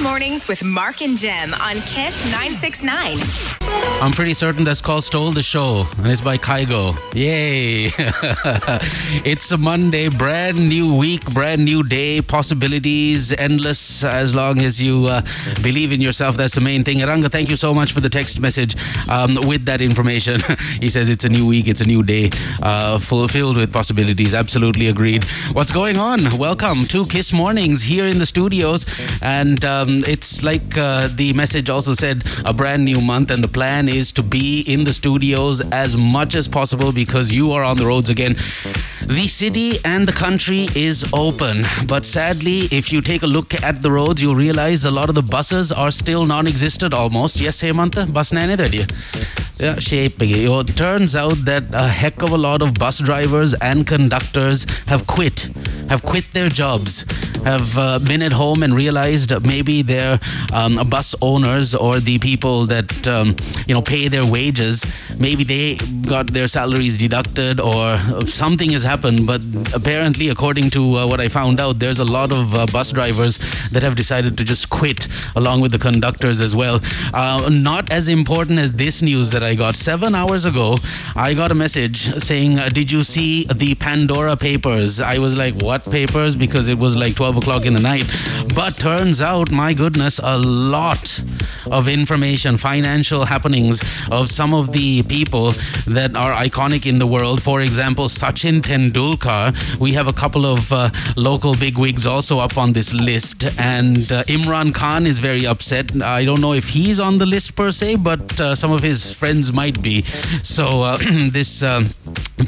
Mornings with Mark and Jem on Kiss 969. I'm pretty certain that's called Stole the Show, and it's by Kygo. Yay! it's a Monday, brand new week, brand new day, possibilities endless as long as you uh, believe in yourself. That's the main thing. Ranga, thank you so much for the text message um, with that information. he says it's a new week, it's a new day, uh, fulfilled with possibilities. Absolutely agreed. What's going on? Welcome to Kiss Mornings here in the studios, and um, it's like uh, the message also said a brand new month, and the plan is to be in the studios as much as possible because you are on the roads again. The city and the country is open, but sadly, if you take a look at the roads, you'll realize a lot of the buses are still non existent almost. Yes, Hemanta? Bus nane Yeah, shape. It turns out that a heck of a lot of bus drivers and conductors have quit, have quit their jobs have uh, been at home and realized maybe their um, bus owners or the people that um, you know pay their wages maybe they got their salaries deducted or something has happened but apparently according to uh, what i found out there's a lot of uh, bus drivers that have decided to just quit along with the conductors as well uh, not as important as this news that got 7 hours ago i got a message saying uh, did you see the pandora papers i was like what papers because it was like 12 o'clock in the night. But turns out, my goodness, a lot of information, financial happenings of some of the people that are iconic in the world. For example, Sachin Tendulkar. We have a couple of uh, local bigwigs also up on this list. And uh, Imran Khan is very upset. I don't know if he's on the list per se, but uh, some of his friends might be. So uh, this uh,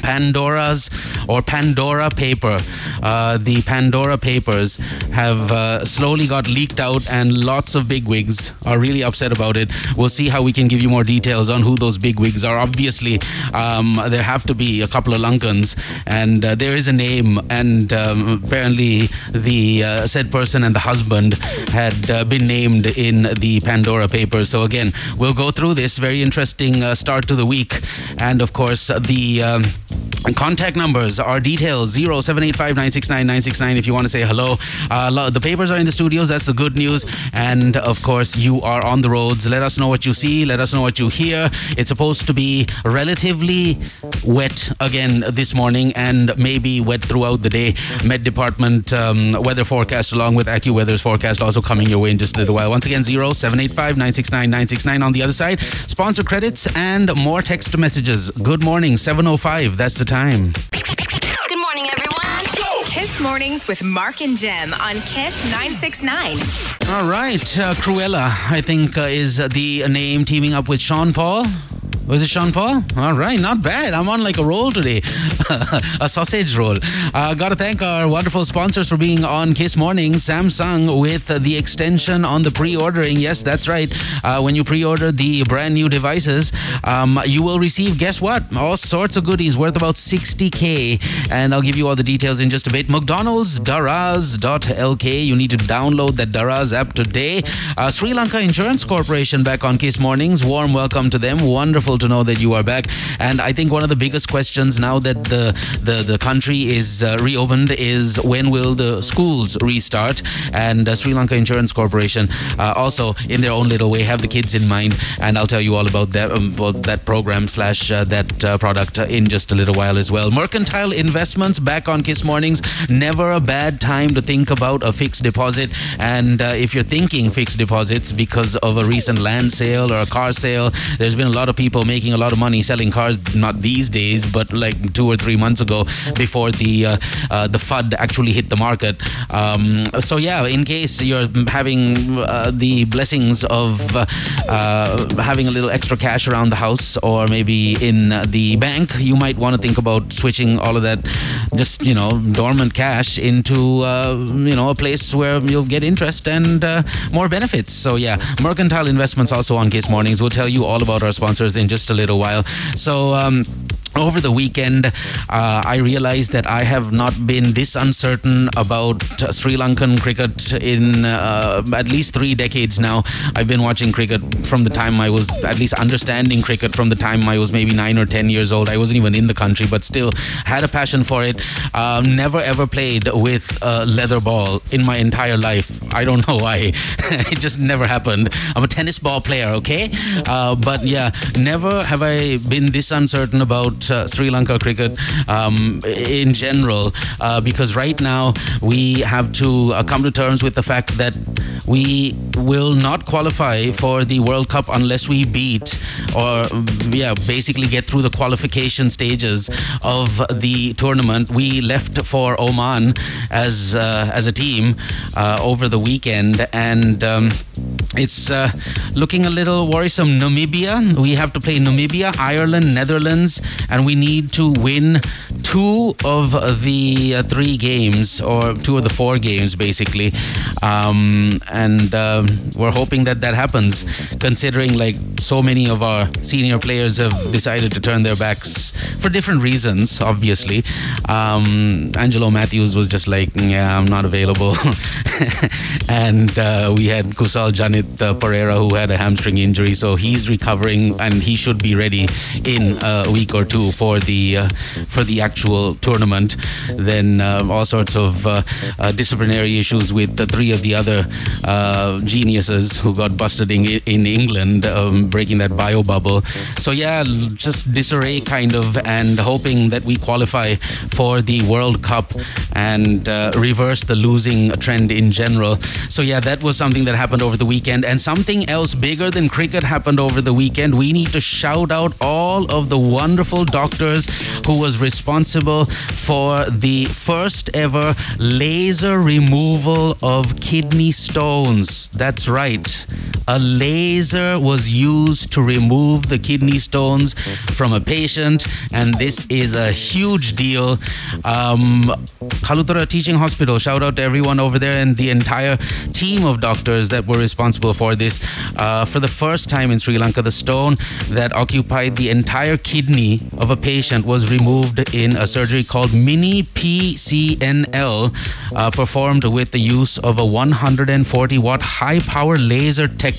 Pandora's or Pandora paper, uh, the Pandora papers have uh, slowly got leaked out, and lots of bigwigs are really upset about it. We'll see how we can give you more details on who those bigwigs are. Obviously, um, there have to be a couple of Lankans, and uh, there is a name, and um, apparently the uh, said person and the husband had uh, been named in the Pandora papers. So again, we'll go through this very interesting uh, start to the week, and of course the. Um, Contact numbers are details 0785 if you want to say hello. Uh, the papers are in the studios. That's the good news. And of course, you are on the roads. Let us know what you see. Let us know what you hear. It's supposed to be relatively wet again this morning and maybe wet throughout the day. Met Department um, weather forecast along with AccuWeather's forecast also coming your way in just a little while. Once again, 0785 on the other side. Sponsor credits and more text messages. Good morning, 705. That's the time. Good morning, everyone. Kiss Mornings with Mark and Jem on Kiss 969. All right. Uh, Cruella, I think, uh, is the name teaming up with Sean Paul. Was it Sean Paul? All right, not bad. I'm on like a roll today, a sausage roll. Uh, Got to thank our wonderful sponsors for being on Kiss Morning. Samsung with the extension on the pre-ordering. Yes, that's right. Uh, when you pre-order the brand new devices, um, you will receive guess what? All sorts of goodies worth about 60k, and I'll give you all the details in just a bit. McDonald's Daraz.lk. You need to download that Daraz app today. Uh, Sri Lanka Insurance Corporation back on Kiss Mornings. Warm welcome to them. Wonderful to know that you are back. And I think one of the biggest questions now that the the, the country is uh, reopened is when will the schools restart? And uh, Sri Lanka Insurance Corporation uh, also, in their own little way, have the kids in mind. And I'll tell you all about that um, that program slash uh, that uh, product in just a little while as well. Mercantile Investments back on Kiss Mornings. Never a bad time to think about a fixed deposit. And uh, if you're thinking fixed deposits because of a recent land sale or a car sale, there's been a lot of people making a lot of money selling cars. Not these days, but like two or three months ago, before the uh, uh, the FUD actually hit the market. Um, so yeah, in case you're having uh, the blessings of uh, uh, having a little extra cash around the house, or maybe in the bank, you might want to think about switching all of that, just you know, dormant cash into uh, you know a place where you'll get interest and more benefits. So yeah, Mercantile Investments also on Kiss Mornings. We'll tell you all about our sponsors in just a little while. So. Um, over the weekend, uh, I realized that I have not been this uncertain about Sri Lankan cricket in uh, at least three decades now. I've been watching cricket from the time I was at least understanding cricket from the time I was maybe nine or ten years old. I wasn't even in the country, but still had a passion for it. Um, never ever played with a leather ball in my entire life. I don't know why. it just never happened. I'm a tennis ball player, okay? Uh, but yeah, never have I been this uncertain about uh, Sri Lanka cricket um, in general uh, because right now we have to uh, come to terms with the fact that we will not qualify for the World Cup unless we beat or yeah basically get through the qualification stages of the tournament. We left for Oman as uh, as a team uh, over the weekend and. Um, it's uh, looking a little worrisome. Namibia, we have to play Namibia, Ireland, Netherlands, and we need to win two of the uh, three games, or two of the four games, basically. Um, and uh, we're hoping that that happens, considering like so many of our senior players have decided to turn their backs for different reasons, obviously. Um, Angelo Mathews was just like, yeah, I'm not available. and uh, we had Kusal Janit uh, Pereira, who had a hamstring injury, so he's recovering and he should be ready in a week or two for the uh, for the actual tournament. Then uh, all sorts of uh, uh, disciplinary issues with the three of the other geniuses who got busted in, in England, um, breaking that bio bubble. So yeah, just disarray kind of, and hoping that we qualify for the World Cup and reverse the losing trend in general. So yeah, that was something that happened over the weekend, and something else bigger than cricket happened over the weekend. We need to shout out all of the wonderful doctors who was responsible for the first ever laser removal of kidney stones. That's right. A laser was used to remove the kidney stones from a patient, and this is a huge deal. Um, Kaluthara Teaching Hospital, shout out to everyone over there and the entire team of doctors that were responsible for this. Uh, for the first time in Sri Lanka, the stone that occupied the entire kidney of a patient was removed in a surgery called Mini PCNL, uh, performed with the use of a 140 watt high power laser tech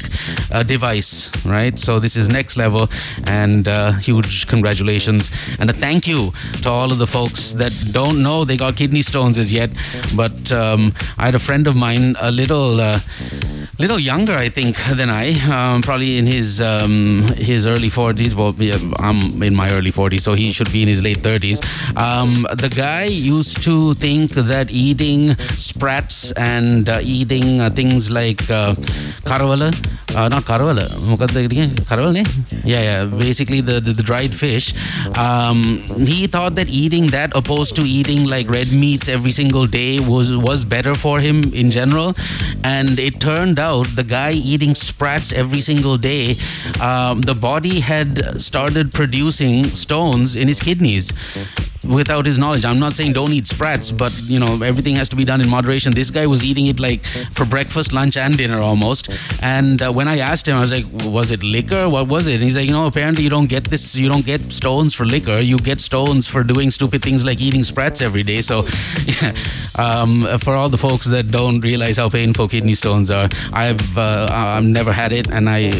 uh, device, right? So this is next level, and uh, huge congratulations and a thank you to all of the folks that don't know they got kidney stones as yet. But um, I had a friend of mine, a little uh, little younger, I think, than I, um, probably in his um, his early 40s. Well, I'm in my early 40s, so he should be in his late 30s. Um, the guy used to think that eating sprats and uh, eating uh, things like uh, karavala, uh, not karavala, yeah, yeah, basically the, the, the dried fish. Um, he thought that eating that opposed to eating like red meats every single day was was better for him in general, and it turned out the guy eating sprats every single day, um, the body had started producing stones in his kidneys without his knowledge. I'm not saying don't eat sprats, but you know everything has to be done in moderation. This guy was eating it like for breakfast, lunch, and dinner almost. And uh, when I asked him, I was like, "Was it liquor? What was it?" And he's like, "You know, apparently you don't get this. You don't get stones for liquor. You get stones for doing stupid things like eating sprats every day." So, yeah, um, for all the folks that don't realize how painful kidney stones are, I've uh, I've never had it, and I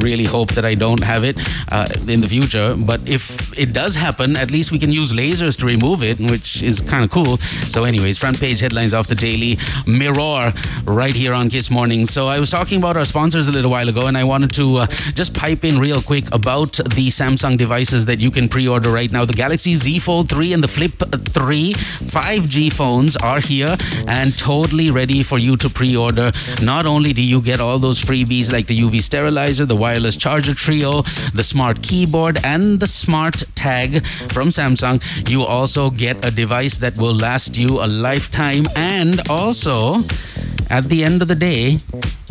really hope that I don't have it uh, in the future. But if it does happen, at least we can use lasers to remove it, which is kind of cool. So, anyways, front page headlines off the Daily Mirror right here on Kiss Morning. So, I was talking about our sponsors a little while ago, and I wanted to uh, just pipe in real quick about the Samsung devices that you can pre order right now. The Galaxy Z Fold 3 and the Flip 3 5G phones are here and totally ready for you to pre order. Not only do you get all those freebies like the UV sterilizer, the wireless charger trio, the smart keyboard, and the smart tag from Samsung, you you also get a device that will last you a lifetime. And also, at the end of the day,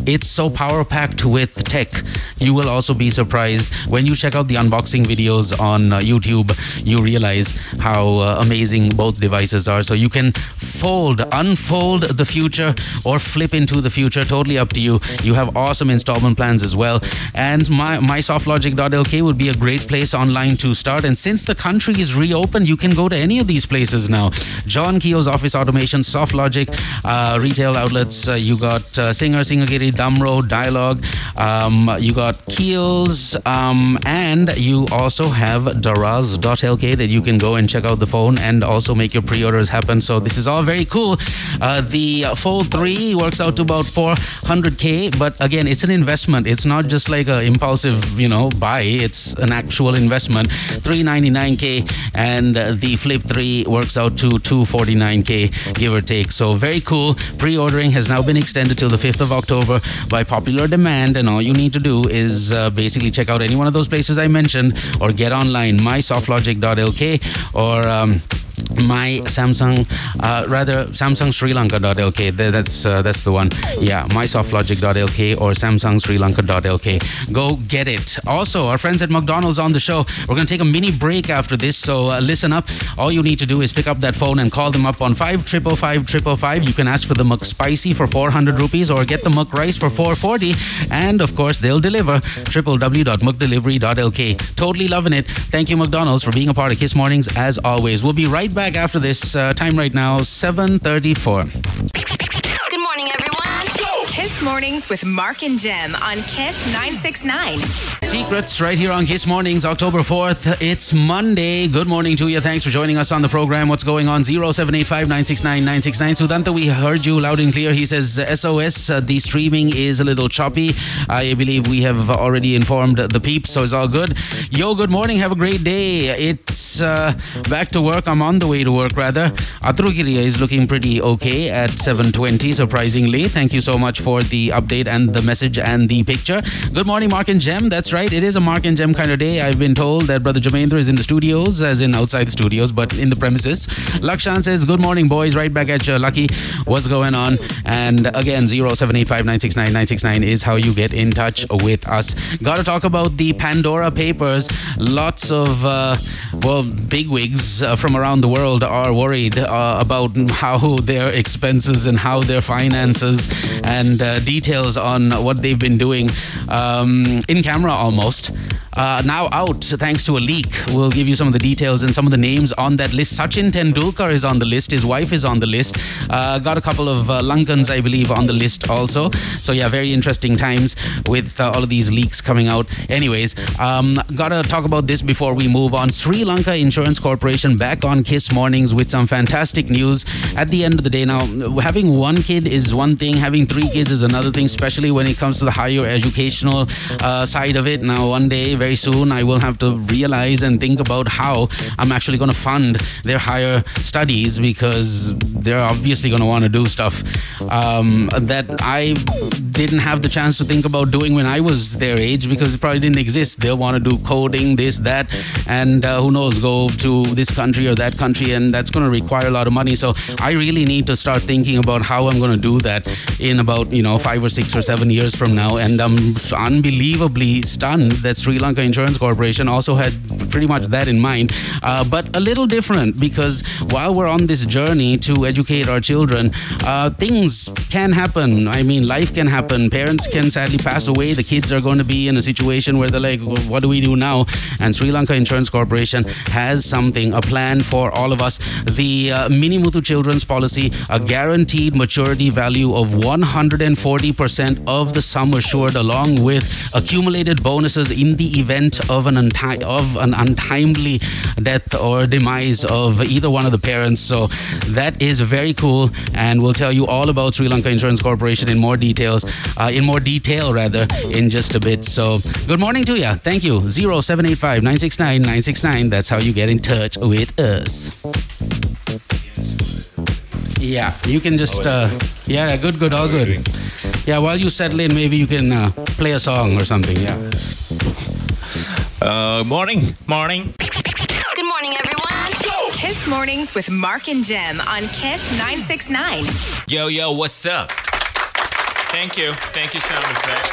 it's so power packed with tech. You will also be surprised when you check out the unboxing videos on uh, YouTube. You realize how uh, amazing both devices are. So you can fold, unfold the future, or flip into the future. Totally up to you. You have awesome installment plans as well. And my mysoftlogic.lk would be a great place online to start. And since the country is reopened, you can go to any of these places now. John Keells Office Automation, SoftLogic, uh, retail outlets. Uh, you got uh, Singer, Singhagiri, Damro, Dialog. Um, you got Keels, um, and you also have Daraz.lk that you can go and check out the phone and also make your pre-orders happen. So this is all very cool. Uh, the Fold 3 works out to about 400k, but again, it's an investment. It's not just like an impulsive, you know, buy. It's an actual investment. 399k, and the Flip 3 works out to 249k, give or take. So very cool. Pre-ordering has now been extended till the 5th of October by popular demand, and all you need to do is uh, basically check out any one of those places I mentioned, or get online mysoftlogic.lk or. Um, my Samsung, uh, rather Samsung Sri Lanka.lk. That's uh, that's the one. Yeah, mysoftlogic.lk or Samsung Sri Lanka.lk. Go get it. Also, our friends at McDonald's on the show. We're gonna take a mini break after this, so uh, listen up. All you need to do is pick up that phone and call them up on five triple five triple five. You can ask for the McSpicy for 400 rupees or get the McRice for 440, and of course they'll deliver. www.mcdelivery.lk. Totally loving it. Thank you, McDonald's, for being a part of Kiss Mornings as always. We'll be right back after this. Uh, time right now, 7.34. Good morning, everyone. Kiss Mornings with Mark and Jem on Kiss 969. Secrets right here on Kiss Mornings, October 4th. It's Monday. Good morning to you. Thanks for joining us on the program. What's going on? 0785 969 969. Sudanta, we heard you loud and clear. He says, SOS, uh, the streaming is a little choppy. I believe we have already informed the peeps, so it's all good. Yo, good morning. Have a great day. It's uh, back to work. I'm on the way to work, rather. Athurugiriya is looking pretty okay at 720, surprisingly. Thank you so much for the update and the message and the picture. Good morning, Mark and Jem. That's right. It is a Mark and Jem kind of day. I've been told that Brother Jamendra is in the studios, as in outside the studios, but in the premises. Lakshan says, Good morning, boys. Right back at you. Lucky, what's going on? And again, 0785 is how you get in touch with us. Got to talk about the Pandora Papers. Lots of, uh, well, bigwigs uh, from around the world are worried uh, about how their expenses and how their finances and uh, details on what they've been doing um, in camera almost. Uh, now out thanks to a leak. We'll give you some of the details and some of the names on that list. Sachin Tendulkar is on the list. His wife is on the list. Uh, got a couple of uh, Lankans, I believe, on the list also. So yeah, very interesting times with uh, all of these leaks coming out. Anyways, um, gotta talk about this before we move on. Sri Lanka Insurance Corporation back on Kiss Mornings with some fantastic news. At the end of the day, now having one kid is one thing. Having three kids is another thing, especially when it comes to the higher educational uh, side of it. Now, one day very soon I will have to realize and think about how I'm actually going to fund their higher studies because they're obviously going to want to do stuff um, that I didn't have the chance to think about doing when I was their age because it probably didn't exist. They'll want to do coding, this, that, and uh, who knows, go to this country or that country, and that's going to require a lot of money. So I really need to start thinking about how I'm going to do that in about, you know, five or six or seven years from now. And I'm unbelievably stunned that Sri Lanka Insurance Corporation also had pretty much that in mind, uh, but a little different because while we're on this journey to educate our children, uh, things can happen. I mean, life can happen. Parents can sadly pass away. The kids are going to be in a situation where they're like, what do we do now? And Sri Lanka Insurance Corporation has something, a plan for all of us. The uh, Minimuthu Children's Policy, a guaranteed maturity value of 140% of the sum assured, along with accumulated bonuses in the event of an, unti- of an untimely death or demise of either one of the parents. So that is very cool, and we'll tell you all about Sri Lanka Insurance Corporation in more details, uh, in more detail rather, in just a bit. So good morning to you. Thank you. 0785 969 969. That's how you get in touch with us. Yeah, you can just, uh, yeah, good, good, all good. Yeah, while you settle in, maybe you can uh, play a song or something. Yeah. Uh, morning, morning. Good morning, everyone. Kiss Mornings with Mark and Jem on Kiss 969. Yo, yo, what's up? Thank you. Thank you, sound effect.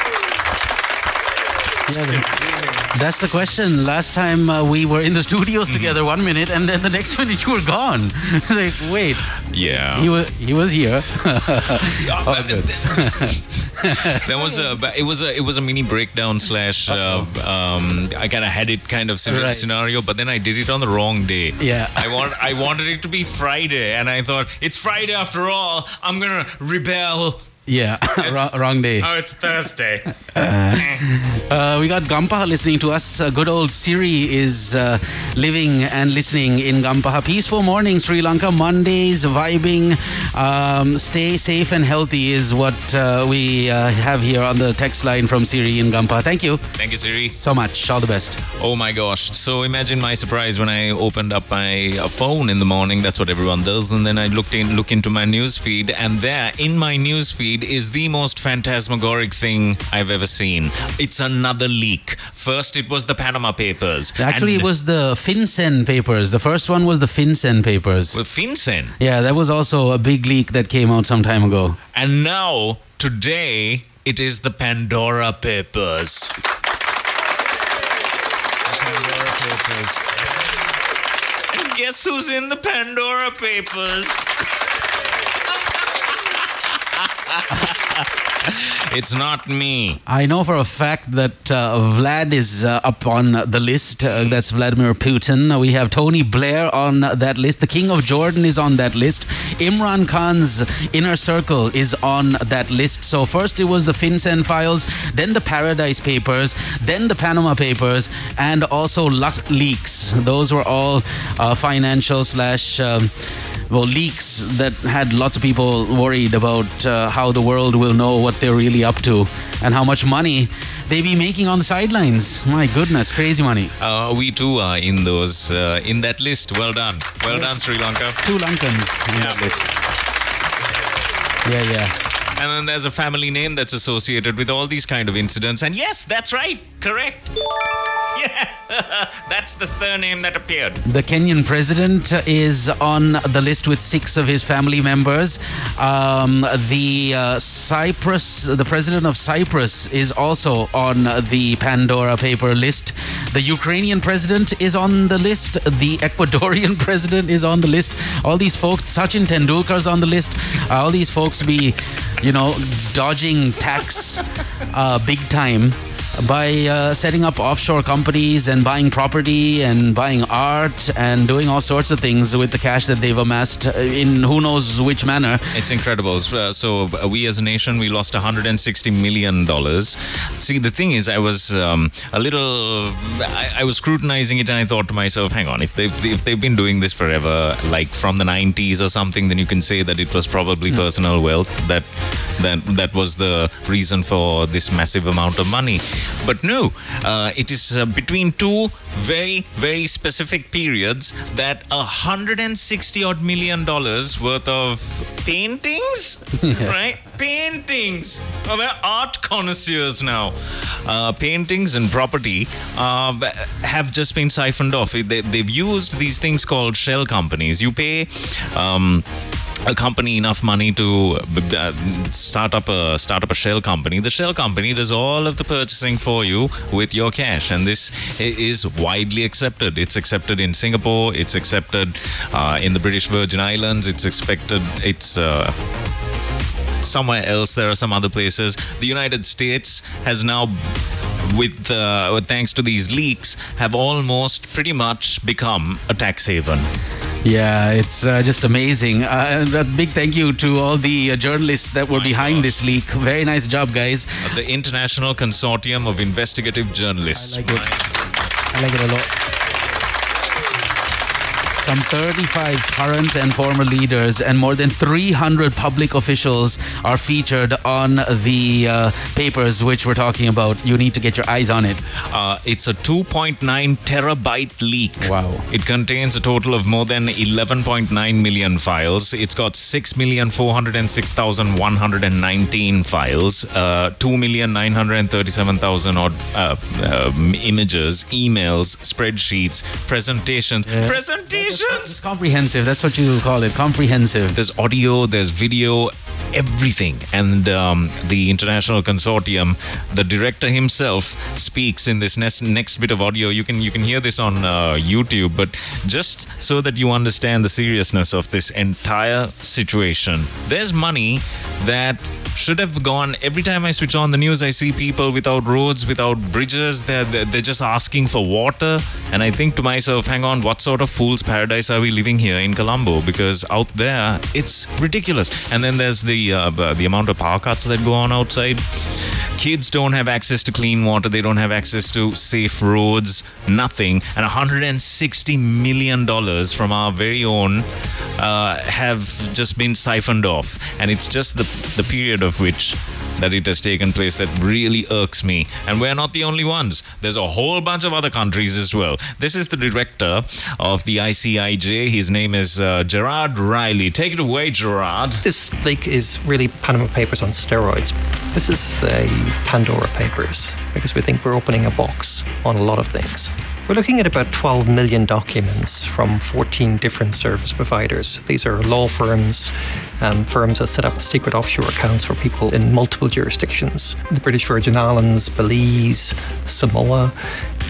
Yeah, that's the question. Last time uh, we were in the studios Mm-hmm. together one minute, and then the next minute you were gone. like, wait, Yeah. he was he was here. Oh, good. That was a. It was a. It was a mini breakdown slash. Uh, um, I kind of had it kind of scenario, Right. scenario, but then I did it on the wrong day. Yeah. I want. I wanted it to be Friday, and I thought it's Friday after all. I'm gonna rebel. Yeah, wrong, wrong day. Oh, it's Thursday. Uh, we got Gampaha listening to us. Uh, good old Siri is uh, living and listening in Gampaha. Peaceful morning, Sri Lanka. Mondays, vibing. Um, stay safe and healthy is what uh, we uh, have here on the text line from Siri in Gampaha. Thank you Thank you, Siri. so much. All the best. Oh my gosh. So imagine my surprise when I opened up my uh, phone in the morning. That's what everyone does. And then I looked in, look into my news feed, and there in my news feed is the most phantasmagoric thing I've ever seen. It's another leak. First, it was the Panama Papers. Actually, it was the FinCEN papers. The first one was the FinCEN papers. with FinCEN. Yeah, that was also a big leak that came out some time ago. And now, today, it is the Pandora Papers. The Pandora Papers. And guess who's in the Pandora Papers? It's not me. I know for a fact that uh, Vlad is uh, up on the list. Uh, that's Vladimir Putin. We have Tony Blair on that list. The King of Jordan is on that list. Imran Khan's inner circle is on that list. So first it was the FinCEN files, then the Paradise Papers, then the Panama Papers, and also LuxLeaks. Those were all uh, financial slash. Um, well, leaks that had lots of people worried about uh, how the world will know what they're really up to and how much money they be making on the sidelines. My goodness, crazy money. Uh, we too are in those uh, in that list. Well done, well done, Sri Lanka. Two Lankans on that list. Yeah, yeah. And then there's a family name that's associated with all these kind of incidents. And yes, that's right, correct. Yeah, that's the surname that appeared. The Kenyan president is on the list with six of his family members. Um, the uh, Cyprus, the president of Cyprus, is also on the Pandora paper list. The Ukrainian president is on the list. The Ecuadorian president is on the list. All these folks, Sachin Tendulkar's on the list. Uh, all these folks be, you know, dodging tax uh, big time by uh, setting up offshore companies and buying property and buying art and doing all sorts of things with the cash that they've amassed uh, in who knows which manner. It's incredible. Uh, so uh, we as a nation, we lost 160 million dollars. See, the thing is, I was um, a little, I, I was scrutinizing it, and I thought to myself, hang on, if they've if they've been doing this forever, like from the 90s or something, then you can say that it was probably personal wealth that that that was the reason for this massive amount of money. But no, uh, it is uh, between two very very specific periods that 160 odd million dollars worth of paintings, right? Paintings. Oh, they're art connoisseurs now. Uh, paintings and property uh, have just been siphoned off. They, they've used these things called shell companies. You pay. Um, a company enough money to uh, start up a start up a shell company. The shell company does all of the purchasing for you with your cash, and this is widely accepted. It's accepted in Singapore. It's accepted uh, in the British Virgin Islands. It's expected. It's uh, somewhere else. There are some other places. The United States has now. With uh, thanks to these leaks, have almost pretty much become a tax haven. Yeah, it's uh, just amazing. Uh, and a big thank you to all the uh, journalists that were My behind gosh. this leak. Very nice job, guys. The International Consortium of Investigative Journalists. I like it. I like it a lot. Some 35 current and former leaders and more than 300 public officials are featured on the uh, papers which we're talking about. You need to get your eyes on it. Uh, it's a 2.9 terabyte leak. Wow. It contains a total of more than 11.9 million files. It's got 6,406,119 files, uh, 2,937,000 odd uh, uh, images, emails, spreadsheets, presentations. Yeah. Presentations! It's comprehensive. That's what you call it. Comprehensive. There's audio, there's video, everything. And um, the international consortium, the director himself speaks in this next, next bit of audio. You can you can hear this on uh, YouTube, but just so that you understand the seriousness of this entire situation, there's money that should have gone every time i switch on the news i see people without roads without bridges they're, they're just asking for water and i think to myself hang on what sort of fool's paradise are we living here in colombo? Because out there it's ridiculous. And then there's the uh, the amount of power cuts that go on outside. Kids don't have access to clean water. They don't have access to safe roads. Nothing. And 160 million dollars from our very own uh, have just been siphoned off. And it's just the the period of which that it has taken place that really irks me. And we're not the only ones. There's a whole bunch of other countries as well. This is the director of the ICIJ. His name is uh, Gerard Ryle. Take it away, Gerard. This leak is really Panama Papers on steroids. This is the Pandora Papers because we think we're opening a box on a lot of things. We're looking at about 12 million documents from 14 different service providers. These are law firms, um, firms that set up secret offshore accounts for people in multiple jurisdictions the British Virgin Islands, Belize, Samoa.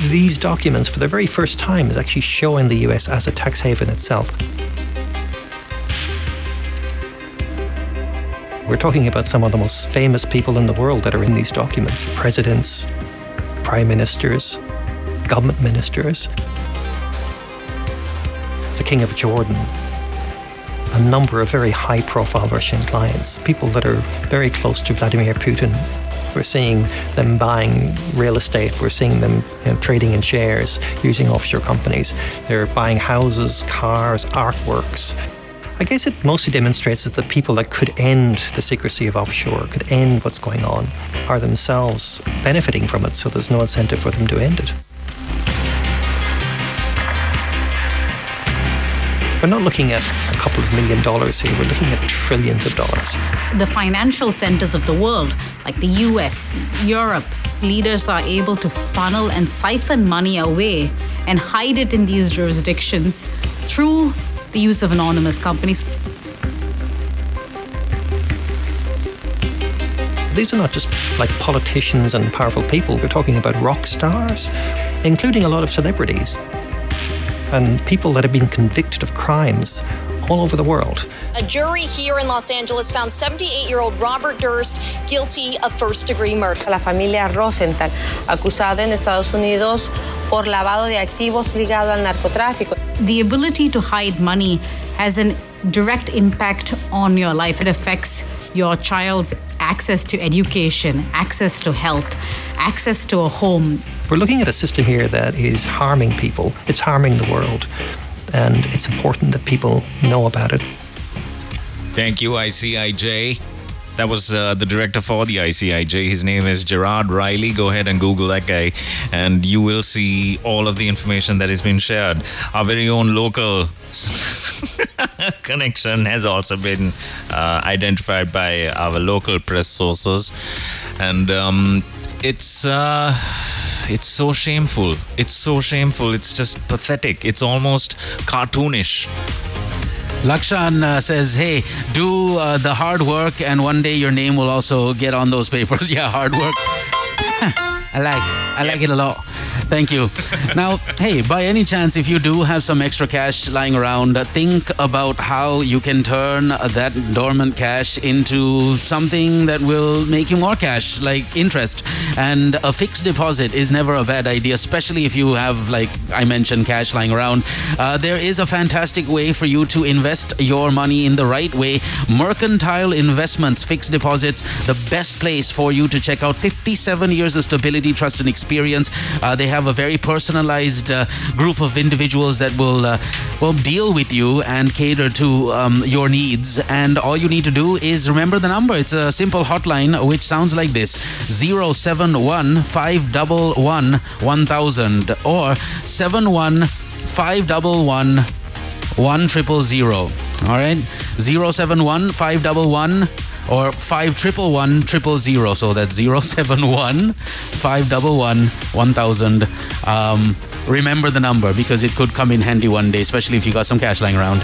These documents, for the very first time, is actually showing the US as a tax haven itself. We're talking about some of the most famous people in the world that are in these documents presidents, prime ministers, government ministers, the King of Jordan, a number of very high profile Russian clients, people that are very close to Vladimir Putin. We're seeing them buying real estate. We're seeing them you know, trading in shares using offshore companies. They're buying houses, cars, artworks. I guess it mostly demonstrates that the people that could end the secrecy of offshore, could end what's going on, are themselves benefiting from it, so there's no incentive for them to end it. We're not looking at a couple of million dollars here, we're looking at trillions of dollars. The financial centers of the world, like the US, Europe, leaders are able to funnel and siphon money away and hide it in these jurisdictions through the use of anonymous companies. These are not just like politicians and powerful people, we're talking about rock stars, including a lot of celebrities and people that have been convicted of crimes all over the world. A jury here in Los Angeles found 78 year old Robert Durst guilty of first degree murder. La familia Rosenthal, acusada en Estados Unidos por lavado de activos ligado al narcotráfico. The ability to hide money has a direct impact on your life. It affects your child's access to education, access to health, access to a home. We're looking at a system here that is harming people, it's harming the world, and it's important that people know about it. Thank you, ICIJ. That was uh, the director for the ICIJ. His name is Gerard Ryle. Go ahead and Google that guy, and you will see all of the information that has been shared. Our very own local connection has also been uh, identified by our local press sources, and um, it's. Uh, it's so shameful. It's so shameful. It's just pathetic. It's almost cartoonish. Lakshan uh, says, "Hey, do uh, the hard work, and one day your name will also get on those papers." yeah, hard work. I like, I like it a lot. Thank you. now, hey, by any chance, if you do have some extra cash lying around, uh, think about how you can turn that dormant cash into something that will make you more cash, like interest. And a fixed deposit is never a bad idea, especially if you have, like I mentioned, cash lying around. Uh, there is a fantastic way for you to invest your money in the right way. Mercantile Investments, fixed deposits, the best place for you to check out 57 years of stability, trust, and experience. Uh, they have a very personalized uh, group of individuals that will uh, will deal with you and cater to um, your needs. And all you need to do is remember the number. It's a simple hotline which sounds like this: 071 511 1000 or 71 511 1000. All right? 071 511 or 5111 000. So that's 071 511 1000. Um, remember the number because it could come in handy one day, especially if you got some cash lying around.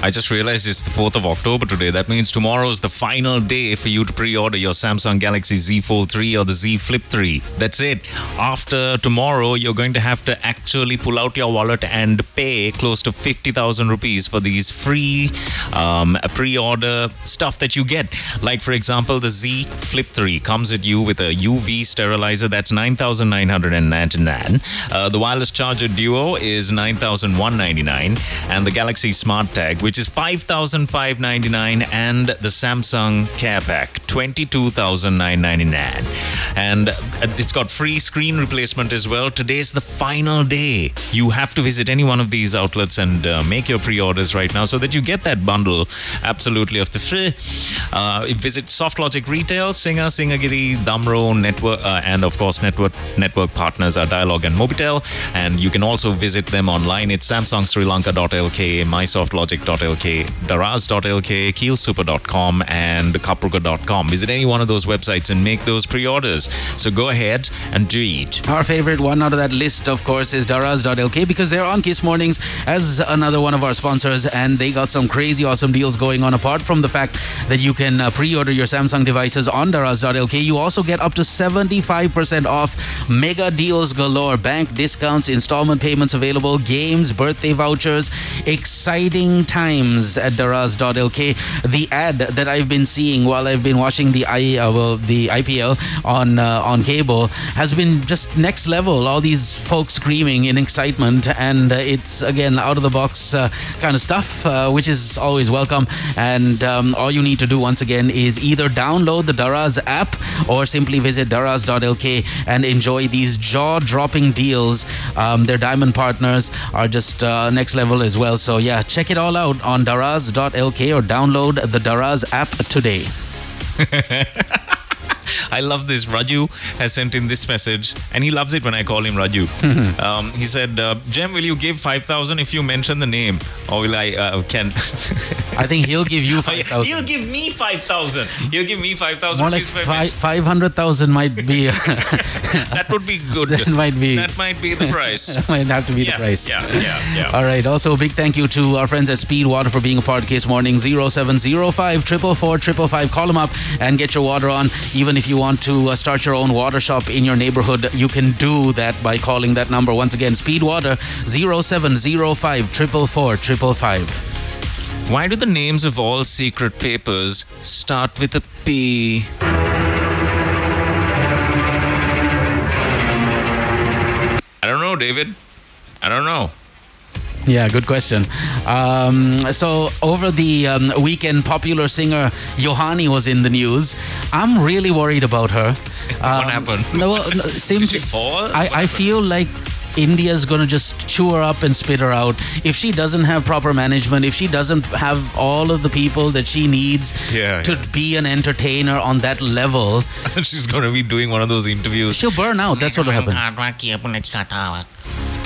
I just realized it's the 4th of October today. That means tomorrow is the final day for you to pre order your Samsung Galaxy Z Fold 3 or the Z Flip 3. That's it. After tomorrow, you're going to have to actually pull out your wallet and pay close to 50,000 rupees for these free um, pre order stuff that you get. Like, for example, the Z Flip 3 comes at you with a UV sterilizer that's 9,999. Uh, the wireless charger duo is 9,199. And the Galaxy Smart Tag, which is 5,599. And the Samsung Care Pack, 22,999. And uh, it's got free screen replacement as well. Today's the final day. You have to visit any one of these outlets and uh, make your pre orders right now so that you get that bundle absolutely of the free. Uh, visit SoftLogic Retail, Singer, Singhagiri, Damro, Network, uh, and of course, network network partners are Dialog and Mobitel. And you can also visit them online. It's samsungsrilanka.lk, mysoftlogic.lk, daraz.lk, keellssuper.com, and kapruka.com. Visit any one of those websites and make those pre orders. So go ahead and do it. Our favorite one out of that list, of course, is Daraz.lk because they're on Kiss Mornings as another one of our sponsors, and they got some crazy awesome deals going on. Apart from the fact that you can uh, pre order your Samsung devices on Daraz.lk, you also get up to 75% off mega deals galore, bank discounts, installment payments available, games, birthday vouchers, exciting times at Daraz.lk. The ad that I've been seeing while I've been watching the I uh, well the IPL on uh, on cable has been just next level. All these folks screaming in excitement, and uh, it's again out of the box uh, kind of stuff, uh, which is always welcome. And um, all you need to do once again is either download the Daraz app or simply visit daraz.lk and enjoy these jaw-dropping deals. Um, their diamond partners are just uh, next level as well. So yeah, check it all out on daraz.lk or download the Daraz app today. I love this. Raju has sent in this message, and he loves it when I call him Raju. um, he said, uh, "Jem, will you give five thousand if you mention the name, or will I uh, can?" I think he'll give you Oh, five thousand. He'll give me five thousand. He'll give me five thousand. More like five five hundred thousand might be That would be good. that might be That might be the price. might have to be yeah, the price. Yeah, yeah, yeah. All right. Also, a big thank you to our friends at Speed Water for being a part of Kiss Morning. 0705 444 555. Call them up and get your water on. Even if you want to uh, start your own water shop in your neighborhood, you can do that by calling that number. Once again, Speed Water 0705 444 555. Why do the names of all secret papers start with a P? I don't know, David. I don't know. Yeah, good question. Um, so over the um, weekend, popular singer Yohani was in the news. I'm really worried about her. Um, what happened? No, well, no, simply, Did she fall? I, I feel like India's gonna just chew her up and spit her out if she doesn't have proper management. If she doesn't have all of the people that she needs Yeah, to yeah. be an entertainer on that level, She's going to be doing one of those interviews. she'll burn out. That's what will happen.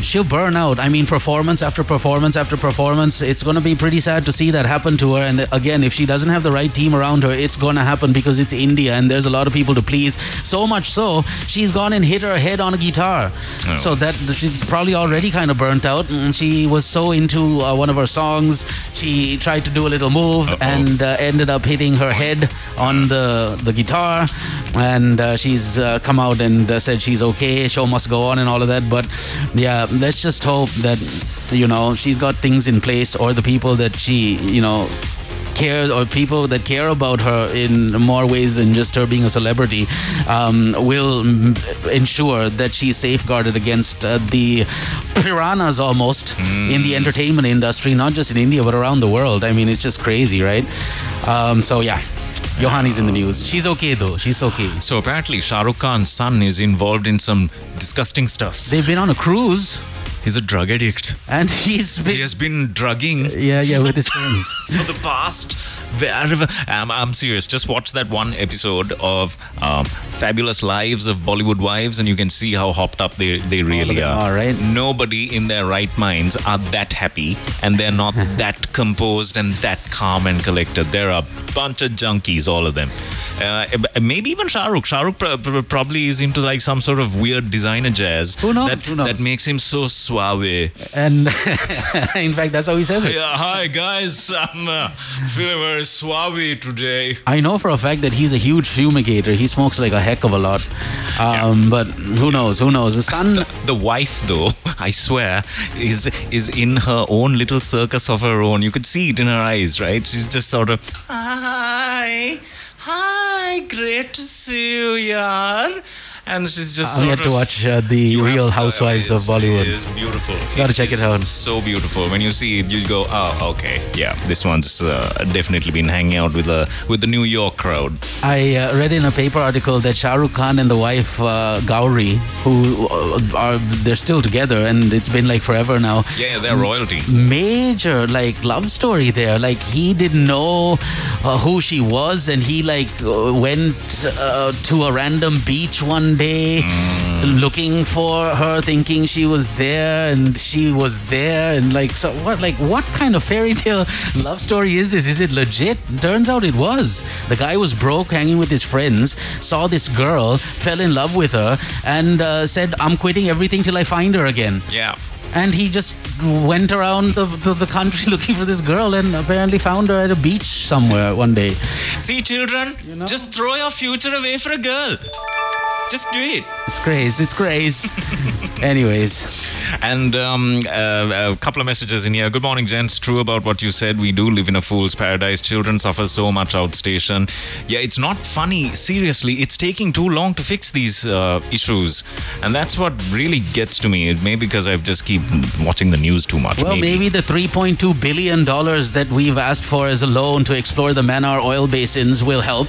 She'll burn out. I mean, performance after performance after performance. It's going to be pretty sad to see that happen to her. And again, if she doesn't have the right team around her, it's going to happen because it's India and there's a lot of people to please. So much so, she's gone and hit her head on a guitar. Oh. So that she's probably already kind of burnt out. And she was so into uh, one of her songs, she tried to do a little move Uh-oh. and uh, ended up hitting her head on the the guitar. And uh, she's uh, come out and uh, said she's okay. Show must go on and all of that. But yeah, let's just hope that you know she's got things in place or the people that she you know cares or people that care about her in more ways than just her being a celebrity um, will mm, ensure that she's safeguarded against uh, the piranhas almost in the entertainment industry not just in india but around the world. I mean it's just crazy right? Um, so yeah Yohani's in the news. She's okay though. She's okay. So apparently, Shah Rukh Khan's son is involved in some disgusting stuff. They've been on a cruise He's a drug addict. and he's been He has been drugging yeah yeah with his friends. for the past wherever I'm, I'm serious just watch that one episode of um, fabulous lives of bollywood wives and you can see how hopped up they, they really are are, right? nobody in their right minds are that happy and they're not that composed and that calm and collected they're a bunch of junkies all of them Uh, maybe even Shah Rukh. Shah pr- pr- probably is into like some sort of weird designer jazz. Who knows? That, Who knows? that makes him so suave. And in fact, that's how he says it. Yeah, hi guys, I'm uh, feeling very suave today. I know for a fact that he's a huge fumigator. He smokes like a heck of a lot. Um, But who knows? Who knows? The son. The wife, though, I swear, is is in her own little circus of her own. You could see it in her eyes, right? She's just sort of, hi, hi, great to see you, yaar. And she's just I'm yet to watch uh, the Real Housewives of Bollywood. It is beautiful. Gotta check it out. So beautiful. When you see it, you go, "Oh, okay, yeah, this one's uh, definitely been hanging out with the with the New York crowd." I uh, read in a paper article that Shah Rukh Khan and the wife uh, Gauri, who uh, are they're still together, and it's been like forever now. Yeah, they're royalty. Major like love story there. Like he didn't know uh, who she was, and he like went uh, to a random beach one day, looking for her, thinking she was there, and she was there, and like so what? Like what kind of fairy tale love story is this? Is it legit? Turns out it was. The guy was broke, hanging with his friends, saw this girl, fell in love with her, and uh, said, "I'm quitting everything till I find her again." Yeah. and he just went around the, the, the country looking for this girl and apparently found her at a beach somewhere one day. See, children, just throw your future away for a girl. Just do it. It's crazy. It's crazy. Anyways, And um, uh, a couple of messages in here. Good morning, gents. True about what you said. We do live in a fool's paradise. Children suffer so much outstation. Yeah, it's not funny. Seriously, it's taking too long to fix these uh, issues, and that's what really gets to me. Maybe because I just keep watching the news too much. well, maybe the 3.2 billion dollars that we've asked for as a loan to explore the Mannar oil basins will help.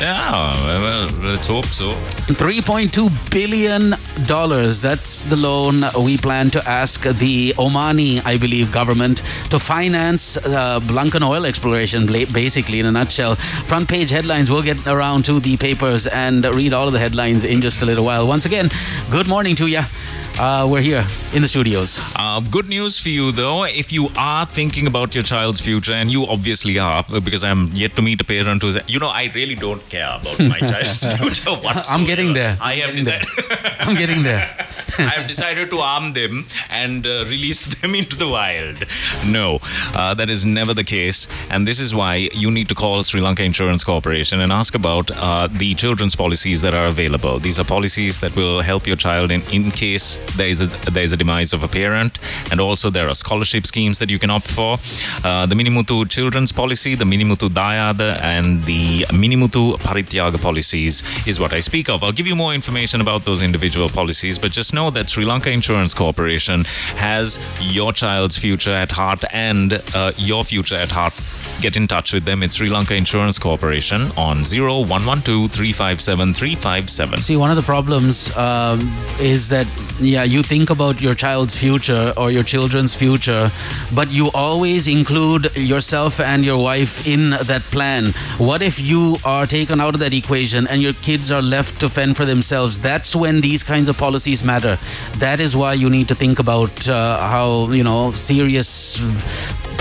Yeah. Well, let's hope so. 3.2 billion dollars. That's the loan we plan to ask the Omani, I believe, government to finance uh, oil exploration. Basically, in a nutshell, front page headlines. We'll get around to the papers and read all of the headlines in just a little while. Once again, good morning to you. Uh, we're here in the studios. Uh, good news for you, though. If you are thinking about your child's future, and you obviously are, because I'm yet to meet a parent who's, you know, I really don't care about my child's future whatsoever. I'm getting there. I there. decided. I'm getting there. I have decided to arm them and uh, release them into the wild. No, uh, that is never the case. And this is why you need to call Sri Lanka Insurance Corporation and ask about uh, the children's policies that are available. These are policies that will help your child in, in case there is, a, there is a demise of a parent. And also, there are scholarship schemes that you can opt for. Uh, the Minimutu Children's Policy, the Minimutu Dayada, and the Minimutu Parityaga policies is what I speak of. I'll give you more information about those individual policies, but just know that Sri Lanka Insurance Corporation has your child's future at heart and uh, your future at heart. Get in touch with them. It's Sri Lanka Insurance Corporation on 0112 357 357. See, one of the problems um, is that, yeah, you think about your child's future or your children's future, but you always include yourself and your wife in that plan. What if you are taken out of that equation and your kids are left to fend for themselves? That's when these kinds of policies matter. That is why you need to think about uh, how, you know, serious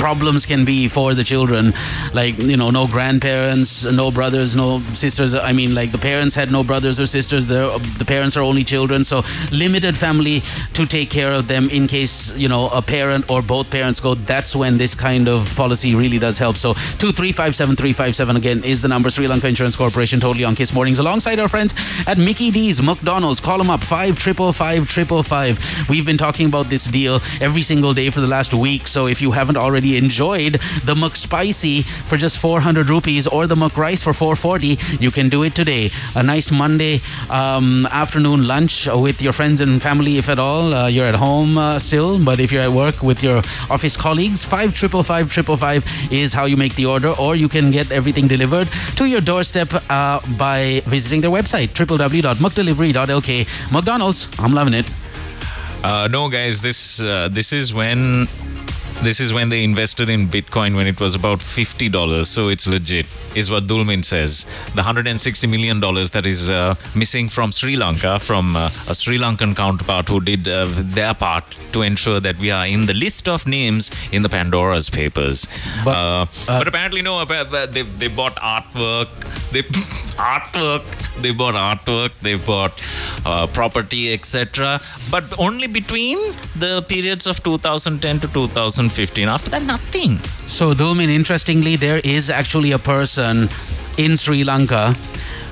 problems can be for the children. Like you know no grandparents no brothers no sisters. I mean like the parents had no brothers or sisters. The, the parents are only children. So limited family to take care of them in case you know a parent or both parents go. That's when this kind of policy really does help. So 2357357 again is the number. Sri lanka insurance corporation totally on kiss mornings. Alongside our friends at mickey d's mcdonald's call them up 5 5 we've been talking about this deal every single day for the last week. So if you haven't already enjoyed the McSpicy for just 400 rupees or the McRice for 440, you can do it today. A nice Monday um, afternoon lunch with your friends and family, if at all. Uh, you're at home uh, still, but if you're at work with your office colleagues, 5 is how you make the order, or you can get everything delivered to your doorstep uh, by visiting their website, www.mcdelivery.lk. McDonald's, I'm loving it. Uh, no, guys, this uh, this is when This is when they invested in Bitcoin when it was about $50. So it's legit, is what Dulmin says. The $160 million that is uh, missing from Sri Lanka, from uh, a Sri Lankan counterpart who did uh, their part to ensure that we are in the list of names in the Pandora's papers. But, uh, uh, but apparently, no, they, they bought artwork. They artwork. They bought artwork. They bought uh, property, etc. But only between the periods of 2010 to 2015. After that, nothing. So, Dulmin, interestingly, there is actually a person in Sri Lanka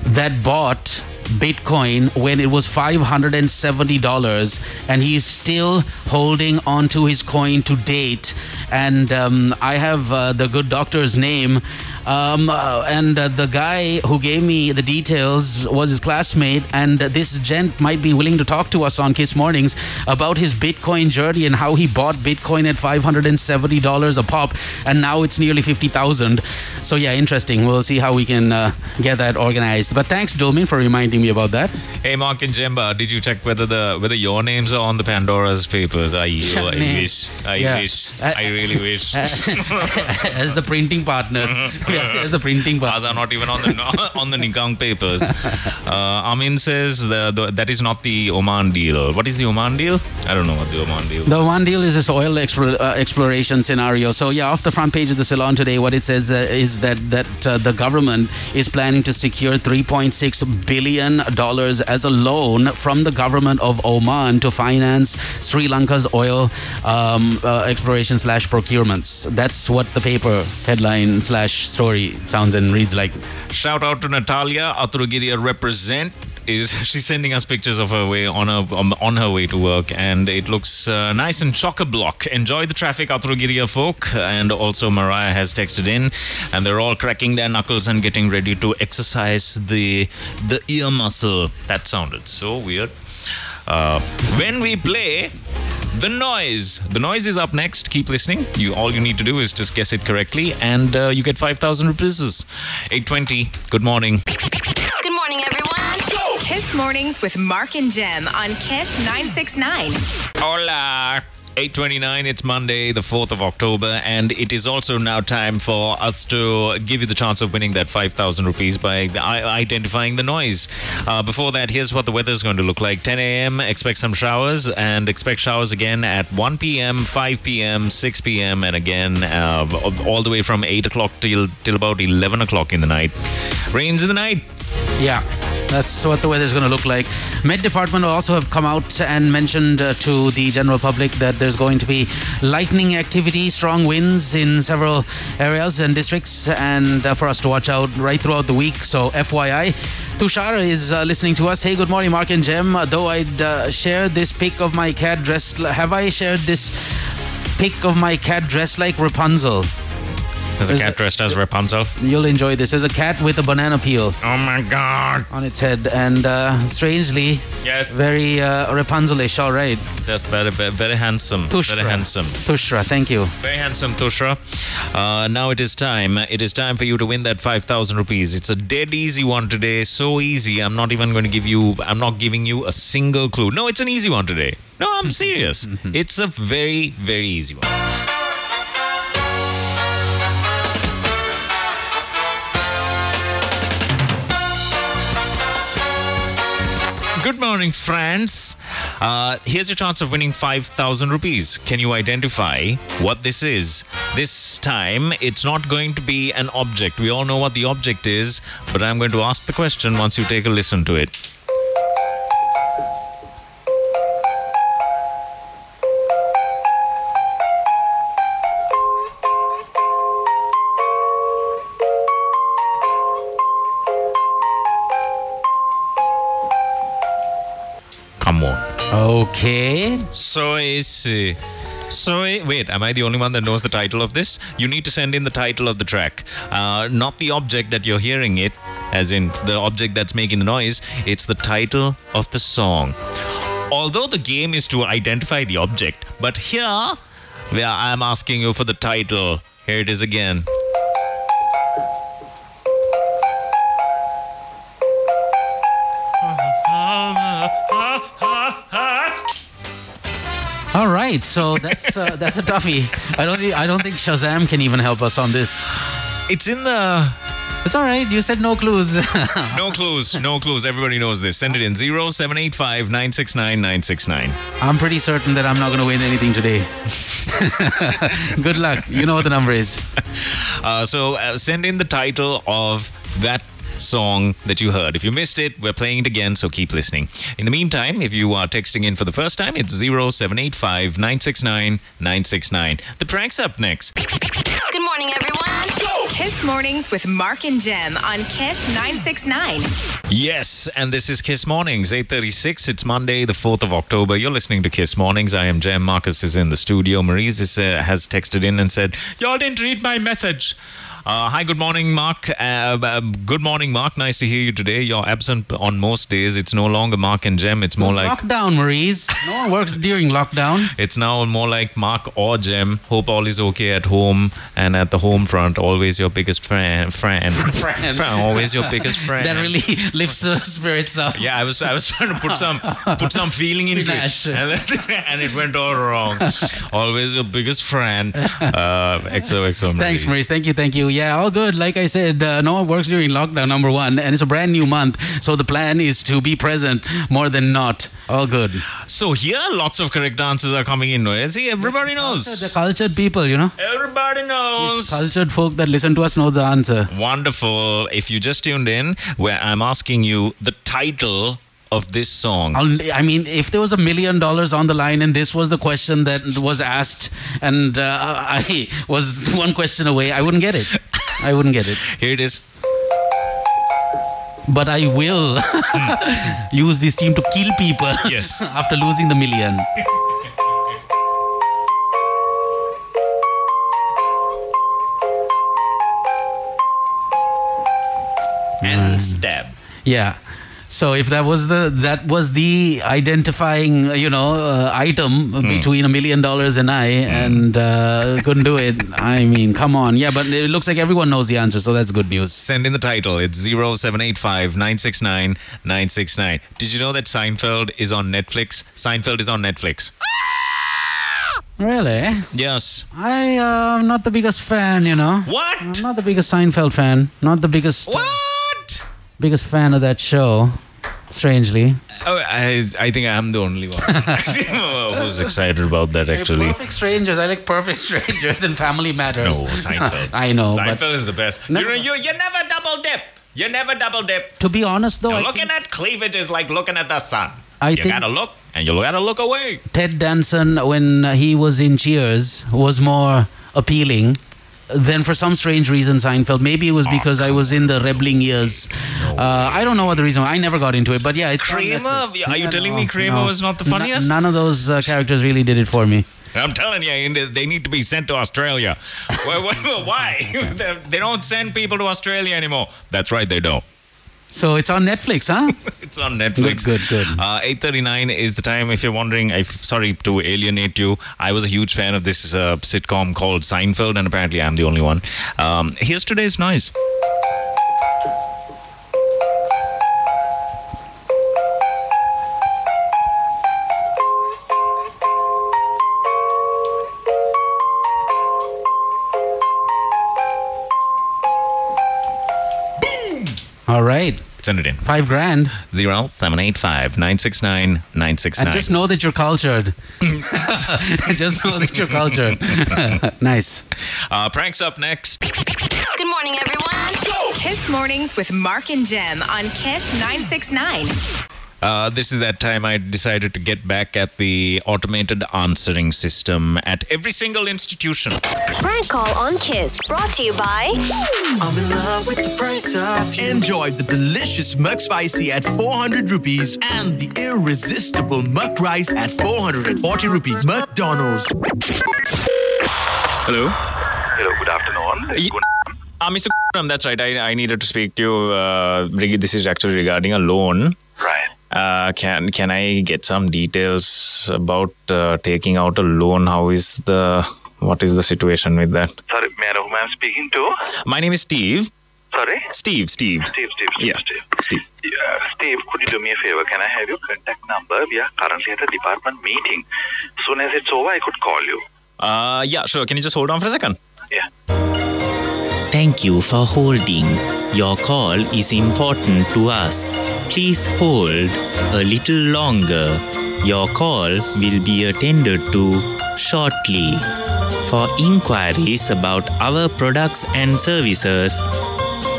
that bought Bitcoin when it was $570 and he's still holding on to his coin to date. And um, I have uh, the good doctor's name. Um, uh, and uh, the guy who gave me the details was his classmate. And this gent might be willing to talk to us on Kiss Mornings about his Bitcoin journey and how he bought Bitcoin at $570 a pop. And now it's nearly 50,000. So, yeah, interesting. We'll see how we can uh, get that organized. But thanks, Dulmin, for reminding me about that. Hey, Mark and Jemba, did you check whether the whether your names are on the Pandora's papers? I, oh, I wish. I Yeah. wish. I really wish. as the printing partners. yeah, as the printing Ours are not even on the on the Nikang papers. Uh, Amin says the, the, that is not the Oman deal. What is the Oman deal? I don't know what the Oman deal. The Oman deal is this oil explore, uh, exploration scenario. So yeah, off the front page of the Ceylon Today, what it says uh, is that that uh, the government is planning to secure 3.6 billion dollars as a loan from the government of Oman to finance Sri Lanka's oil um, uh, exploration slash procurements. That's what the paper headline slash story sounds and reads like. Shout out to Natalia Athurugiriya represent. Is she's sending us pictures of her way on her um, on her way to work, and it looks uh, nice and chock a block. Enjoy the traffic, Athurugiriya folk, and also Mariah has texted in, and they're all cracking their knuckles and getting ready to exercise the the ear muscle. That sounded so weird. Uh, when we play the noise, the noise is up next. Keep listening. You all you need to do is just guess it correctly, and uh, you get five thousand rupees. Eight twenty. Good morning. Good morning, everyone. Kiss Mornings with Mark and Jem on Kiss 969. Hola. 829 it's monday the 4th of october and it is also now time for us to give you the chance of winning that 5000 rupees by identifying the noise. Uh, before that here's what the weather is going to look like. 10 a.m expect some showers and expect showers again at 1 p.m 5 p.m 6 p.m and again uh, all the way from 8 o'clock till till about 11 o'clock in the night. Rains in the night. Yeah, that's what the weather is going to look like. Met Department also have come out and mentioned uh, to the general public that there's going to be lightning activity, strong winds in several areas and districts, and uh, for us to watch out right throughout the week. So, FYI. Tushar is uh, listening to us. Hey, good morning, Mark and Jem. Uh, though I'd uh, share this pic of my cat dressed, have I shared this pic of my cat dressed like Rapunzel? There's a cat dressed as rapunzel You'll enjoy this. There's a cat with a banana peel oh my god on its head, and uh, strangely, yes very uh, Rapunzelish. All right, That's very, very, very handsome. Tushra. Very handsome. Tushra, thank you. Very handsome, Tushra. Uh, now it is time. It is time for you to win that 5,000 rupees. It's a dead easy one today. So easy. I'm not even going to give you, I'm not giving you a single clue. No, it's an easy one today. No, I'm serious. it's a very, very easy one. Good morning, friends. Uh, here's your chance of winning 5,000 rupees. Can you identify what this is? This time, it's not going to be an object. We all know what the object is, but I'm going to ask the question once you take a listen to it. Okay. So. Uh, wait, am I the only one that knows the title of this? You need to send in the title of the track, uh, not the object that you're hearing it, as in the object that's making the noise. It's the title of the song. Although the game is to identify the object, but here, where I'm asking you for the title, here it is again. Right. right, so that's uh, that's a toughie. I don't I don't think Shazam can even help us on this. It's in the. It's all right. You said no clues. No clues. No clues. Everybody knows this. Send it in 0785 969 969. I'm pretty certain that I'm not going to win anything today. Good luck. You know what the number is. Uh, so uh, send in the title of that song that you heard. If you missed it, we're playing it again, so keep listening. In the meantime, if you are texting in for the first time, it's 0785 969 969. The prank's up next. Good morning, everyone. Kiss Mornings with Mark and Jem on Kiss 969. Yes, and this is Kiss Mornings, 836. It's Monday, the 4th of October. You're listening to Kiss Mornings. I am Jem. Marcus is in the studio. Maurice is, uh, has texted in and said, Y'all didn't read my message. Uh, hi, good morning, Mark. Uh, uh, good morning, Mark. Nice to hear you today. You're absent on most days. It's no longer Mark and Jem. It's more like lockdown, Maurice. No one works during lockdown. it's now more like Mark or Jem. Hope all is okay at home and at the home front. Always your biggest friend. Friend. Friend. Friend, Always your biggest friend. That really lifts the spirits up. Yeah, I was I was trying to put some put some feeling into it, and, and it went all wrong. Always your biggest friend. Uh, XOXO. Thanks, Maurice. Thank you, thank you. Yeah, all good. Like I said, uh, no one works during lockdown, number one, and it's a brand new month. So the plan is to be present more than not. All good. So here, lots of correct answers are coming in. no? See, everybody knows. The knows. cultured people, you know, Everybody knows. cultured folk that listen to us know the answer. Wonderful. If you just tuned in, where I'm asking you the title of this song. I'll, mean, if there was a million dollars on the line and this was the question that was asked, and uh, I was one question away, I wouldn't get it. I wouldn't get it. Here it is. But I will use this team to kill people. Yes. after losing the million. And stab. Yeah. So if that was the that was the identifying uh, you know uh, item between a million dollars and I and uh, couldn't do it. I mean, come on. Yeah, but it looks like everyone knows the answer, so that's good news. Send in the title. It's 0785 969 969. Did you know that Seinfeld is on Netflix? Seinfeld is on Netflix. Really? Yes. I uh, am not the biggest fan, you know. What? I'm not the biggest Seinfeld fan. Not the biggest uh, What? Biggest fan of that show. Strangely. Oh, I, I think I'm the only one who's excited about that actually. Perfect Strangers. I like Perfect Strangers and Family Matters. No, Seinfeld. I know, Seinfeld but is the best. No. You, know, you, you never double dip. You never double dip. to be honest, though, Now, looking at cleavage is like looking at the sun. I you gotta look and you gotta look away. Ted Danson, when he was in Cheers, was more appealing than for some strange reason Seinfeld. Maybe it was Oh, because I was in the rebelling years. Uh, I don't know what the reason. I never got into it, but yeah, it's Kramer? Are you Yeah, telling no, me Kramer no. was not the N- funniest? none of those uh, characters really did it for me. I'm telling you, they need to be sent to Australia. why? why- why? They- they don't send people to Australia anymore. That's right, they don't. So it's on Netflix, huh? It's on Netflix. Good, good, good. Uh, 8:39 is the time. If you're wondering, I sorry to alienate you. I was a huge fan of this uh, sitcom called Seinfeld, and apparently I'm the only one. Um, here's today's noise. Send it in. five grand, Zero seven eight five nine six nine nine six nine. and just know that you're cultured. just know that you're cultured. nice. Uh, pranks up next. Good morning, everyone. Kiss Mornings with Mark and Jem on Kiss 969. Uh, this is that time I decided to get back at the automated answering system at every single institution. Prank call on Kiss. Brought to you by I'm in love with the price of you. Enjoy the delicious McSpicy at 400 rupees and the irresistible McRice at 440 rupees. McDonald's. Hello. Hello, good afternoon. It's Ye- Gun- Uh, Mr. That's right. I, I needed to speak to you. Uh, this is actually regarding a loan. Right. Uh, can can I get some details about uh, taking out a loan? How is the what is the situation with that? Sorry, may I know whom I'm speaking to? My name is Steve. Sorry? Steve, Steve. Steve, Steve, Steve, Yeah. Steve. Steve. Yeah, Steve, could you do me a favor? Can I have your contact number? We are currently at a department meeting. Soon as it's over, I could call you. Uh, yeah, sure. Can you just hold on for a second? Yeah. Thank you for holding. Your call is important to us. Please hold a little longer. Your call will be attended to shortly. For inquiries about our products and services,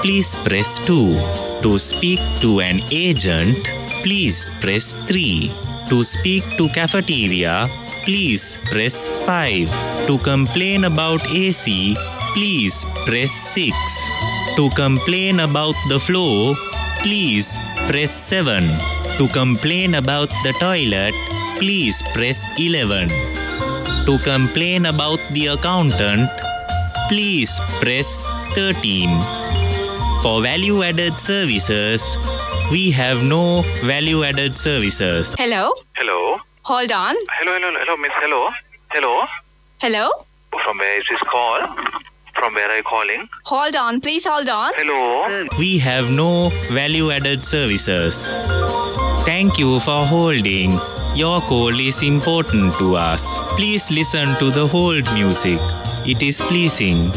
please press 2. To speak to an agent, please press 3. To speak to cafeteria, please press 5. To complain about AC, please press 6. To complain about the flow, please press 7. To complain about the toilet, please press 11. To complain about the accountant, please press 13. For value added services, we have no value added services. Hello? Hello? Hold on. Hello, hello, hello, miss. Hello? Hello? Hello? From where is this call? From where are you calling? Hold on. Please hold on. Hello? We have no value added services. Thank you for holding. Your call is important to us. Please listen to the hold music. It is pleasing.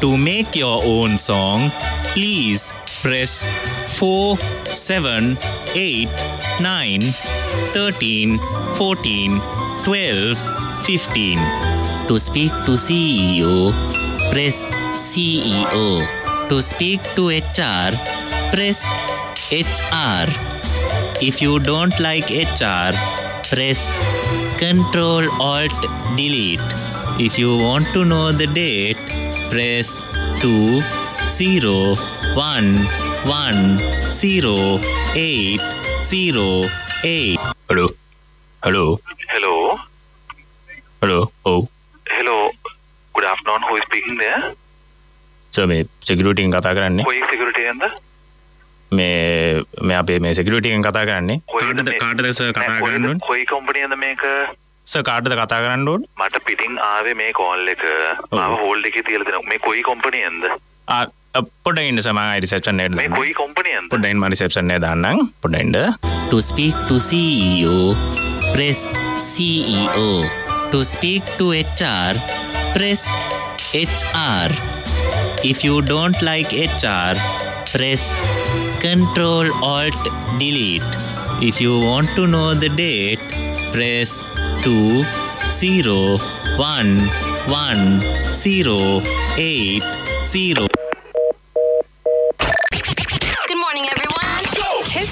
To make your own song, please press 4, 7, 8, 9, 13, 14, 12, 15. To speak to CEO, press CEO. To speak to HR, press HR. If you don't like HR, press Control Alt Delete. If you want to know the date, press 2 0 1 1 0 8 0 8. Hello? Hello? Hello? Hello? Oh. Who is speaking there? Sir මේ සිකියුරිටියෙන් කතා කරන්නේ කොයි security එකෙන්ද? මේ මේ අපේ මේ සිකියුරිටියෙන් කතා කරන්නේ කාටද මේ- කාටද සර් කතා කරන්න ඕනේ කොයි කම්පැනියද මේක? සර් කාටද කතා කරන්න ඕනේ මට පිටින් ආවේ මේ කෝල් එක. මාව හෝල්ඩ් එකේ තියලා දෙනවා. මේ කොයි? ආ අ, පොඩ්ඩක් ඉන්න සර් මම රිසෙප්ෂන් එකට මේ. කොයි කම්පැනියෙන්ද? පොඩ්ඩක් ඉන්න මම රිසෙප්ෂන් එකට දාන්නම් පොඩ්ඩක් ඉන්න To speak to CEO, press CEO. To speak to HR, press HR. If you don't like HR, press Control Alt Delete. If you want to know the date, press 2 0 1 1 0 8 0.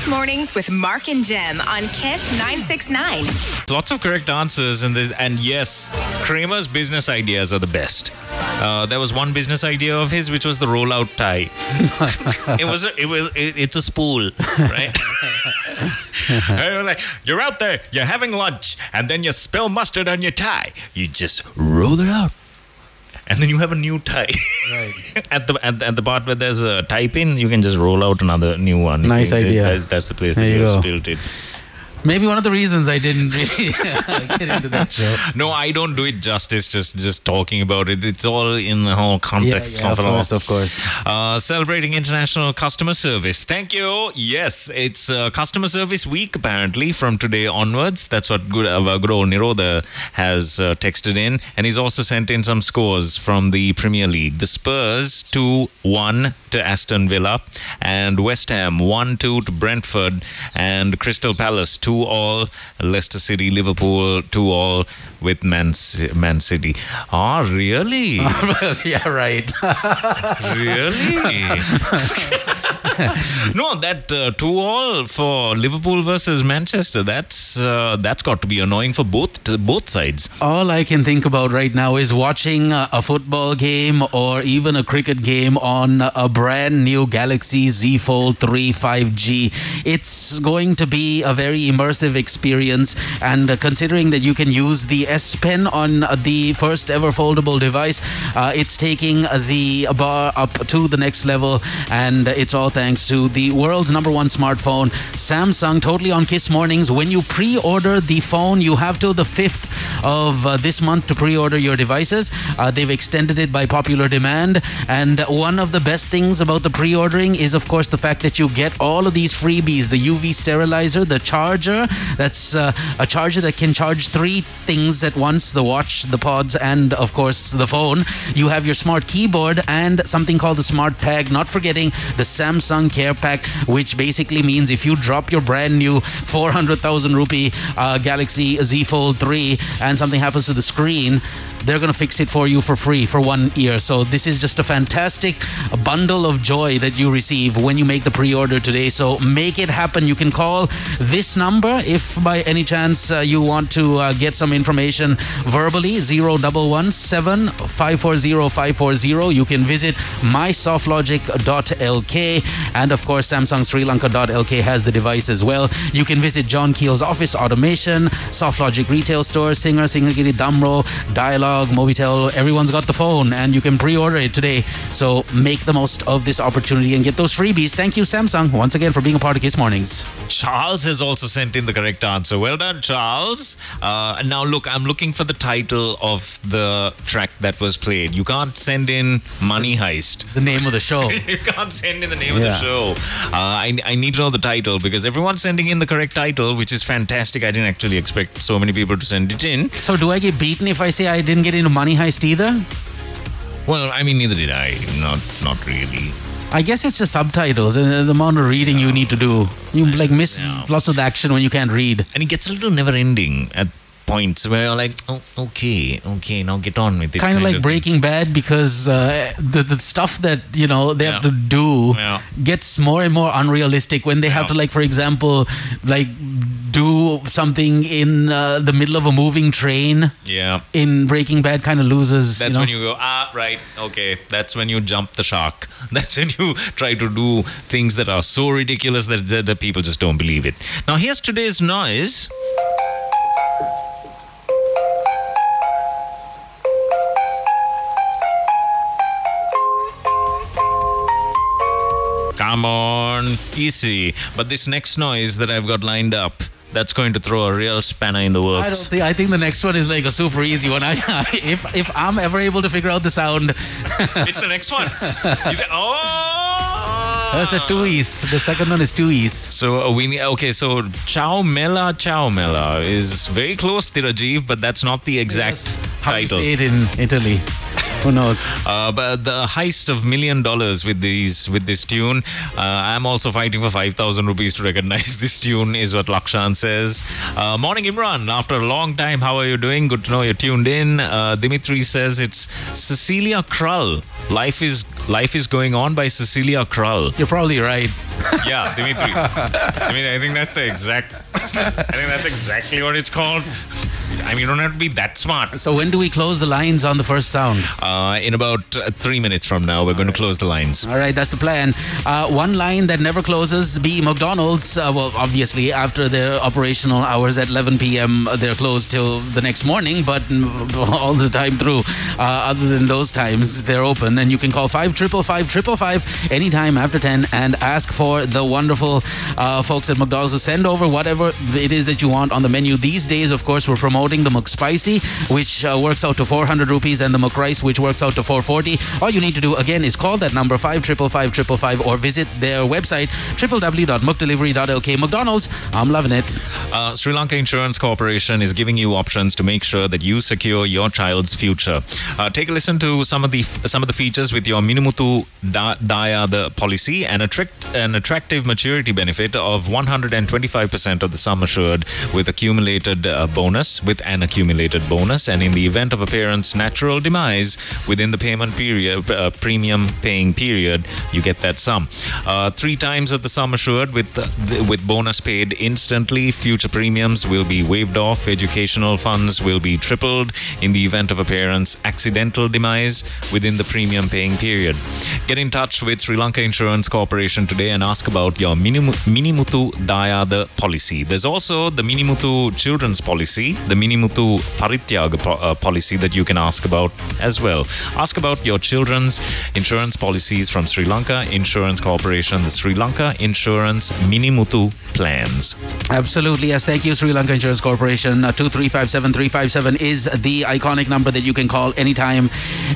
Kiss Mornings with Mark and Jem on Kiss 969. Lots of correct answers in this, and yes, Kramer's business ideas are the best. Uh, there was one business idea of his, which was the rollout tie. it was, a, it was, it, it's a spool, right? You're like, you're out there, you're having lunch, and then you spill mustard on your tie. You just roll it out, and then you have a new tie. Right. at the at, the- at the part where there's a tie pin, you can just roll out another new one. Nice you- idea. That's, that's the place that you you go. spilled it. Maybe one of the reasons I didn't really get into that show. No, I don't do it justice. Just just talking about it. It's all in the whole context yeah, of of it all. course, of course. Uh, celebrating International Customer Service. Thank you. Yes, it's uh, Customer Service Week apparently from today onwards. That's what good, uh, good old Niroda has uh, texted in, and he's also sent in some scores from the Premier League. The Spurs two one to Aston Villa, and West Ham one two to Brentford, and Crystal Palace two all. Leicester City, Liverpool two all with Man, Man City. Ah, really? yeah, right. Really? no, that uh, two all for Liverpool versus Manchester. That's uh, that's got to be annoying for both both sides. All I can think about right now is watching a, a football game or even a cricket game on a brand new Galaxy Z Fold 3 5G. It's going to be a very immersive experience. And uh, considering that you can use the S Pen on the first ever foldable device, uh, it's taking the bar up to the next level. And it's all thanks to the world's number one smartphone, Samsung, totally on Kiss Mornings. When you pre order the phone, you have till the 5th of uh, this month to pre order your devices. Uh, they've extended it by popular demand. And one of the best things about the pre ordering is, of course, the fact that you get all of these freebies the UV sterilizer, the charger. That's uh, a charger that can charge three things at once the watch, the pods, and, of course, the phone. You have your smart keyboard and something called the smart tag, not forgetting the Samsung Care Pack, which basically means if you drop your brand new 400,000 rupee uh, Galaxy Z Fold 3 and something happens to the screen, they're going to fix it for you for free for one year. So this is just a fantastic bundle of joy that you receive when you make the pre-order today. So make it happen. You can call this number if by any chance uh, you want to uh, get some information verbally 0117 540 540. You can visit mysoftlogic.lk and of course Samsung Sri Lanka.lk has the device as well. You can visit John Keells office automation, SoftLogic retail store, Singer, Singhagiri, Damro, Mobitel. Everyone's got the phone and you can pre-order it today. So make the most of this opportunity and get those freebies. Thank you, Samsung, once again for being a part of Kiss Mornings. Charles has also sent in the correct answer. Well done, Charles. Uh, now, look, I'm looking for the title of the track that was played. You can't send in Money Heist. The name of the show. you can't send in the name of the show. Uh, I, I need to know the title because everyone's sending in the correct title, which is fantastic. I didn't actually expect so many people to send it in. So do I get beaten if I say I didn't get into Money Heist either? Well, I mean, neither did I. Not, not really. I guess it's just subtitles and uh, the amount of reading you need to do. You like miss lots of the action when you can't read. And it gets a little never-ending at points where you're like, oh, okay, okay, now get on with it. Kind of like Breaking Bad because uh, the the stuff that you know they have to do Yeah. gets more and more unrealistic when they have to like, for example, like do something in uh, the middle of a moving train. Yeah. In Breaking Bad, kind of loses. That's you know? when you go, ah, right, okay. That's when you jump the shark. That's when you try to do things that are so ridiculous that, that, that people just don't believe it. Now, here's today's noise. Come on, easy. But this next noise that I've got lined up, that's going to throw a real spanner in the works. I don't think. I think the next one is like a super easy one. I, if if I'm ever able to figure out the sound, it's the next one. You get- oh! that's a two ease. The second one is two ease. So uh, we need, okay. So Chow Mela Chow Mela is very close to Rajiv, but that's not the exact How you title. say it in Italy? Who knows? Uh, but the heist of million dollars with these with this tune. Uh, I'm also fighting for five thousand rupees to recognize this tune. Is what Lakshan says. Uh, morning, Imran. After a long time, how are you doing? Good to know you're tuned in. Uh, Dimitri says it's Cecilia Krull. Life is life is going on by Cecilia Krull. You're probably right. Yeah, Dimitri. I mean, I think that's the exact. I think that's exactly what it's called. I mean, you don't have to be that smart. So when do we close the lines on the first sound? Uh, in about uh, three minutes from now, we're going to close the lines. All right, that's the plan. Uh, one line that never closes be McDonald's. Uh, well, obviously, after their operational hours at 11 p.m., they're closed till the next morning, but all the time through, uh, other than those times, they're open. And you can call 555 anytime after 10 and ask for the wonderful uh, folks at McDonald's to send over whatever it is that you want on the menu. These days, of course, we're promoting the McSpicy, which uh, works out to 400 rupees, and the McRice, which works out to 440. All you need to do, again, is call that number 555 or visit their website, www.mcdelivery.lk. McDonald's, I'm loving it. Uh, Sri Lanka Insurance Corporation is giving you options to make sure that you secure your child's future. Uh, take a listen to some of the some of the features with your Minimutu da- Daya the policy and attract, an attractive maturity benefit of 125% of the sum assured with accumulated uh, bonus with an accumulated bonus, and in the event of a parent's natural demise within the payment period, uh, premium paying period, you get that sum. Uh, three times of the sum assured with the, with bonus paid instantly. Future premiums will be waived off. Educational funds will be tripled in the event of a parent's accidental demise within the premium paying period. Get in touch with Sri Lanka Insurance Corporation today and ask about your Minimu- Minimutu Dayada policy. There's also the Minimutu Children's Policy, the Minimutu Parityaga uh, policy that you can ask about as well. Ask about your children's insurance policies from Sri Lanka Insurance Corporation, the Sri Lanka Insurance Minimutu plans. Absolutely, yes. Thank you, Sri Lanka Insurance Corporation. Uh, 2357357 is the iconic number that you can call anytime,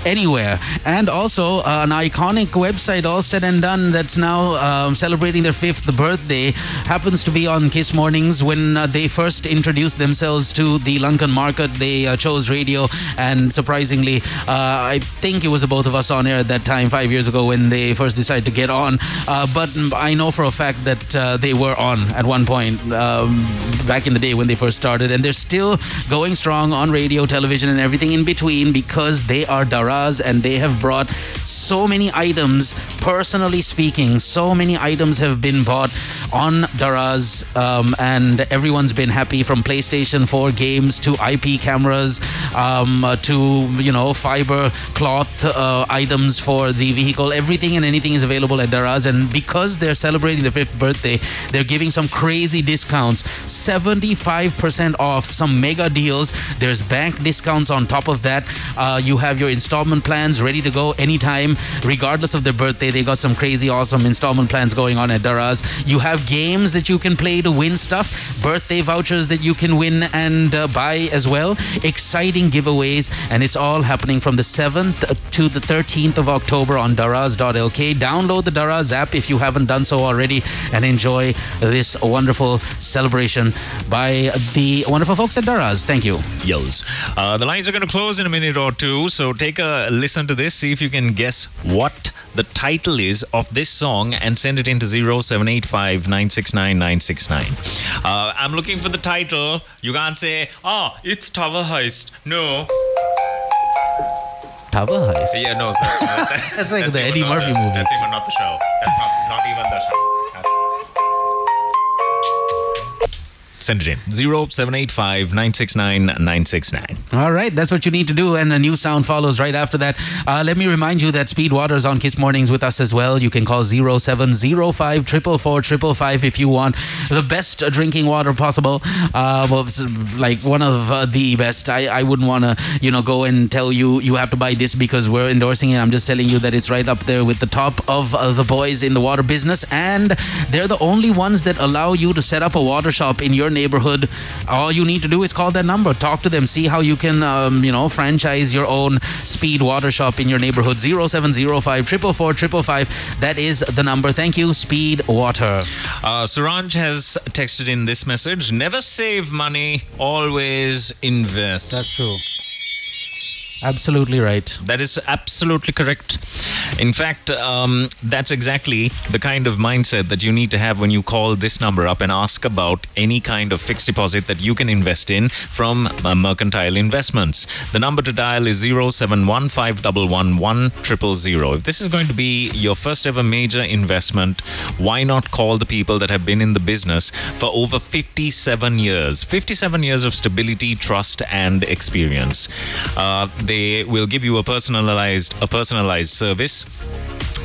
anywhere. And also, uh, an iconic website, all said and done, that's now um, celebrating their fifth birthday, happens to be on Kiss Mornings. When uh, they first introduced themselves to the Lankan market, they uh, chose radio. And surprisingly, uh, I think it was the both of us on air at that time, five years ago, when they first decided to get on. Uh, but I know for a fact that uh, they were on at one point um, back in the day when they first started, and they're still going strong on radio, television, and everything in between because they are Daraz and they have brought so many items. Personally speaking, so many items have been bought on Daraz, um, and everyone's been happy from PlayStation 4 games to IP cameras um, uh, to you know fiber cloth uh, items for the vehicle. Everything and anything is available at Daraz, and because they're celebrating their fifth birthday, they're giving some crazy discounts. 75% off some mega deals. There's bank discounts on top of that. Uh, you have your installment plans ready to go anytime regardless of their birthday they got some crazy awesome installment plans going on at daraz you have games that you can play to win stuff birthday vouchers that you can win and uh, buy as well exciting giveaways and it's all happening from the 7th to the 13th of october on daraz.lk download the daraz app if you haven't done so already and enjoy this wonderful celebration by the wonderful folks at Daraz. Thank you. Yos. Uh, the lines are going to close in a minute or two, so take a listen to this, see if you can guess what the title is of this song and send it into 0785 969 969. Uh, I'm looking for the title. You can't say, oh, it's Tower Heist. No. Tower Heist? Yeah, no, that's, That's like the even Eddie Murphy the- movie. That's even not the show. That's not, not even the show. Send it in. 0785 969 969. All right, that's what you need to do, and a new sound follows right after that. Uh, let me remind you that Speed Water is on Kiss Mornings with us as well. You can call 0705 444 if you want the best drinking water possible. Uh, well, like one of uh, the best. I, I wouldn't want to, you know, go and tell you you have to buy this because we're endorsing it. I'm just telling you that it's right up there with the top of uh, the boys in the water business, and they're the only ones that allow you to set up a water shop in your neighborhood. All you need to do is call that number, talk to them, see how you can, um, you know, franchise your own speed water shop in your neighborhood. 0705 444 That is the number. Thank you, Speed Water. Uh, Suranj has texted in this message Never save money, always invest. That's true. Absolutely right. That is absolutely correct. In fact, um, that's exactly the kind of mindset that you need to have when you call this number up and ask about any kind of fixed deposit that you can invest in from uh, Mercantile Investments. The number to dial is 0715111000. If this is going to be your first ever major investment, why not call the people that have been in the business for over 57 years? 57 years of stability, trust, and experience. Uh, they will give you a personalized a personalized service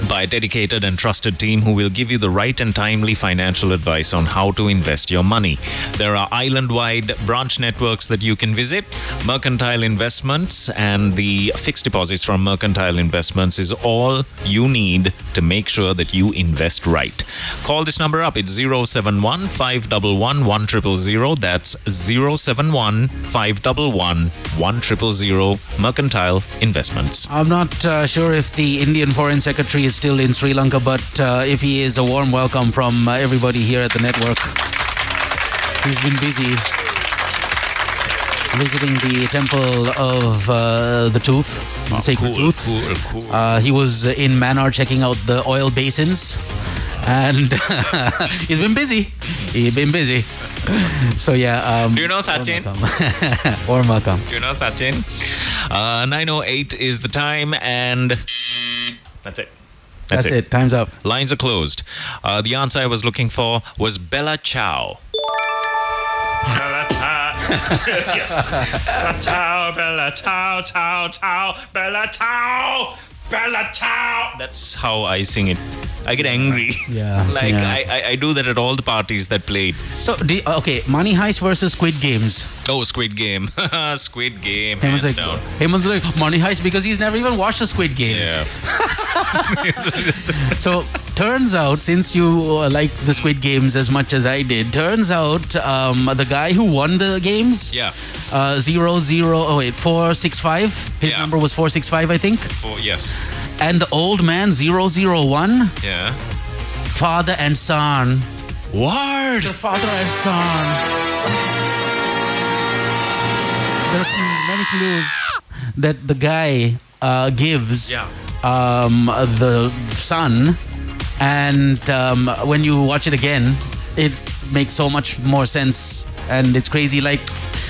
by a dedicated and trusted team who will give you the right and timely financial advice on how to invest your money. There are island wide branch networks that you can visit. Mercantile Investments and the fixed deposits from Mercantile Investments is all you need to make sure that you invest right. Call this number up. It's 071 511 1000. That's 071 511 1000. Mercantile Investments. I'm not uh, sure if the Indian Foreign Secretary is still in Sri Lanka, but uh, if he is, a warm welcome from uh, everybody here at the network. He's been busy visiting the temple of uh, the tooth, the sacred cool, tooth. cool, cool. Uh, he was in Mannar checking out the oil basins, and he's been busy. He's been busy. So yeah. Um, Do you know Sachin? or Makam. Do you know Sachin? Uh, 908 is the time, and that's it. That's, it. Time's up. Lines are closed. Uh, the answer I was looking for was Bella Chow. Bella Ciao. yes. Bella Ciao, Bella Ciao, Ciao, Ciao, Bella Ciao, Bella Ciao. That's how I sing it. I get angry. Yeah, like yeah. I, I, I do that at all the parties that played. So do, okay, Money Heist versus Squid Games. Oh, Squid Game. Squid Game. Heyman's hands like, down. Heyman's like Money Heist because he's never even watched the Squid Games. Yeah. So turns out, since you uh, like the Squid Games as much as I did, turns out um, the guy who won the games, Yeah. uh, zero zero, oh wait, four six five. His Yeah. number was four six five, I think. For, yes. And the old man zero zero one, Yeah. father and son. Word. The father and son. There's many clues that the guy uh, gives Yeah. um, the son, and um, when you watch it again, it makes so much more sense, and it's crazy. Like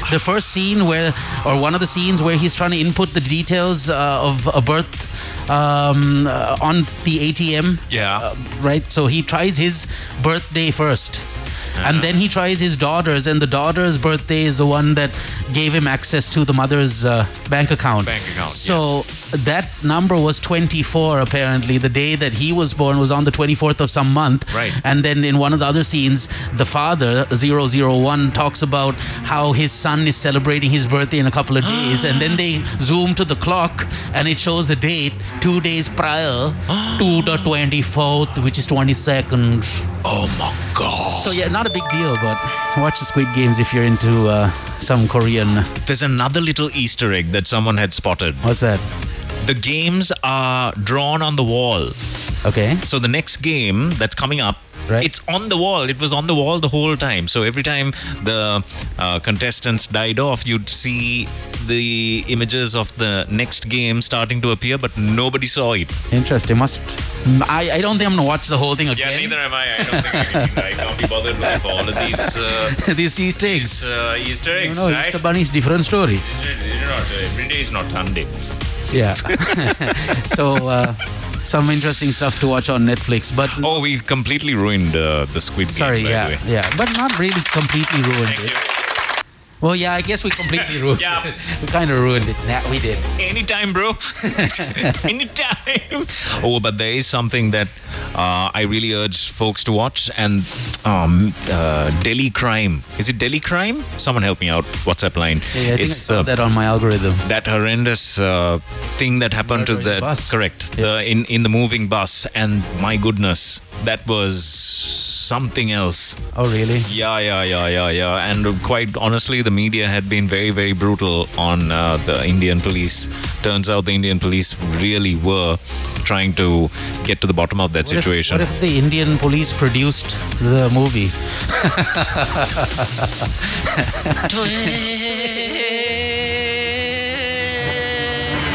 the first scene where, or one of the scenes where he's trying to input the details uh, of a birth um, uh, on the ATM Yeah. uh, right? So he tries his birthday first. And then he tries his daughter's, and the daughter's birthday is the one that gave him access to the mother's uh, bank account. Bank account, So that number was 24, apparently. The day that he was born was on the 24th of some month. Right. And then in one of the other scenes, the father, 001, talks about how his son is celebrating his birthday in a couple of days. and then they zoom to the clock, and it shows the date two days prior to the 24th, which is 22nd. Oh my god. So yeah, not a big deal, but watch the Squid Games if you're into uh, some Korean. There's another little Easter egg that someone had spotted. What's that? The games are drawn on the wall. Okay. So the next game that's coming up, Right. it's on the wall. It was on the wall the whole time. So every time the uh, contestants died off, you'd see the images of the next game starting to appear, but nobody saw it. Interesting. Must. I, I don't think I'm gonna watch the whole thing again. Yeah, neither am I. I don't think I, can, I can't be bothered with all of these uh, These Easter eggs. these, uh, Easter No, eggs, no, right? Easter Bunny's different story. You're not, every day is not Sunday. Yeah. so uh, some interesting stuff to watch on Netflix, but Oh, we completely ruined uh, the Squid Game. sorry, yeah, yeah, but not really completely ruined Thank it. you. Well, yeah, I guess we completely ruined Yeah. it. We kind of ruined it. Nah, we did. Anytime, bro. Anytime. Oh, but there is something that uh, I really urge folks to watch, and um, uh, Delhi Crime. Is it Delhi Crime? Someone help me out. WhatsApp line. Yeah, I think it's I saw the that on my algorithm. that horrendous uh, thing that happened to Murder in the that bus. correct Yeah. the in in the moving bus and my goodness that was something else. Oh, really? yeah yeah yeah yeah yeah. And quite honestly the media had been very very brutal on uh, the indian police. Turns out the indian police really were trying to get to the bottom of that What if- situation. what if the Indian police produced the movie?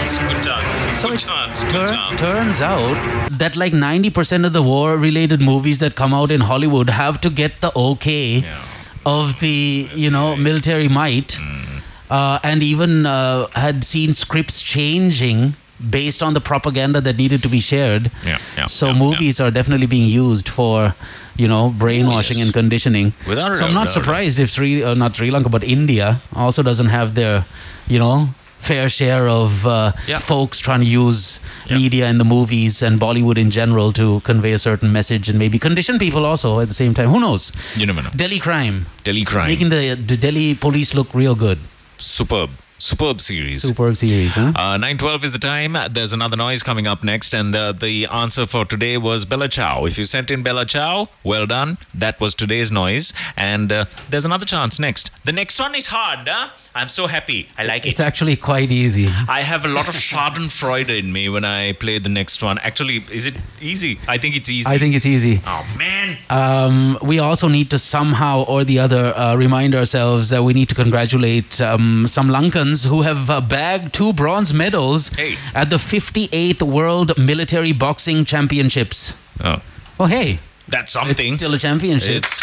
It's good chance So it chance Tur- chance turns out that like 90% of the war related movies that come out in Hollywood have to get the okay Yeah. of the, you know, military might. Mm. Uh, and even uh, had seen scripts changing based on the propaganda that needed to be shared. Yeah, yeah, So yeah, movies are definitely being used for, you know, brainwashing yes. and conditioning. Without so I'm not doubt. surprised if Sri, uh, not Sri Lanka, but India also doesn't have their, you know, fair share of uh, folks trying to use media and the movies and Bollywood in general to convey a certain message and maybe condition people also at the same time. Who knows? you never know Delhi crime, delhi crime making the, the Delhi police look real good. superb superb series Superb series, huh? Uh, 9.12 is the time. There's another noise coming up next. And uh, the answer for today was Bella Ciao. If you sent in Bella Ciao, well done. That was today's noise. And uh, there's another chance next. The next one is hard, huh? I'm so happy. I like it. It's actually quite easy. I have a lot of Schadenfreude in me when I play the next one. Actually, is it easy? I think it's easy. I think it's easy. Oh, man. Um, we also need to somehow or the other uh, remind ourselves that we need to congratulate um, some Lankans who have uh, bagged two bronze medals Hey. at the 58th World Military Boxing Championships. Oh, Oh, hey, that's it's something. still a championship. It's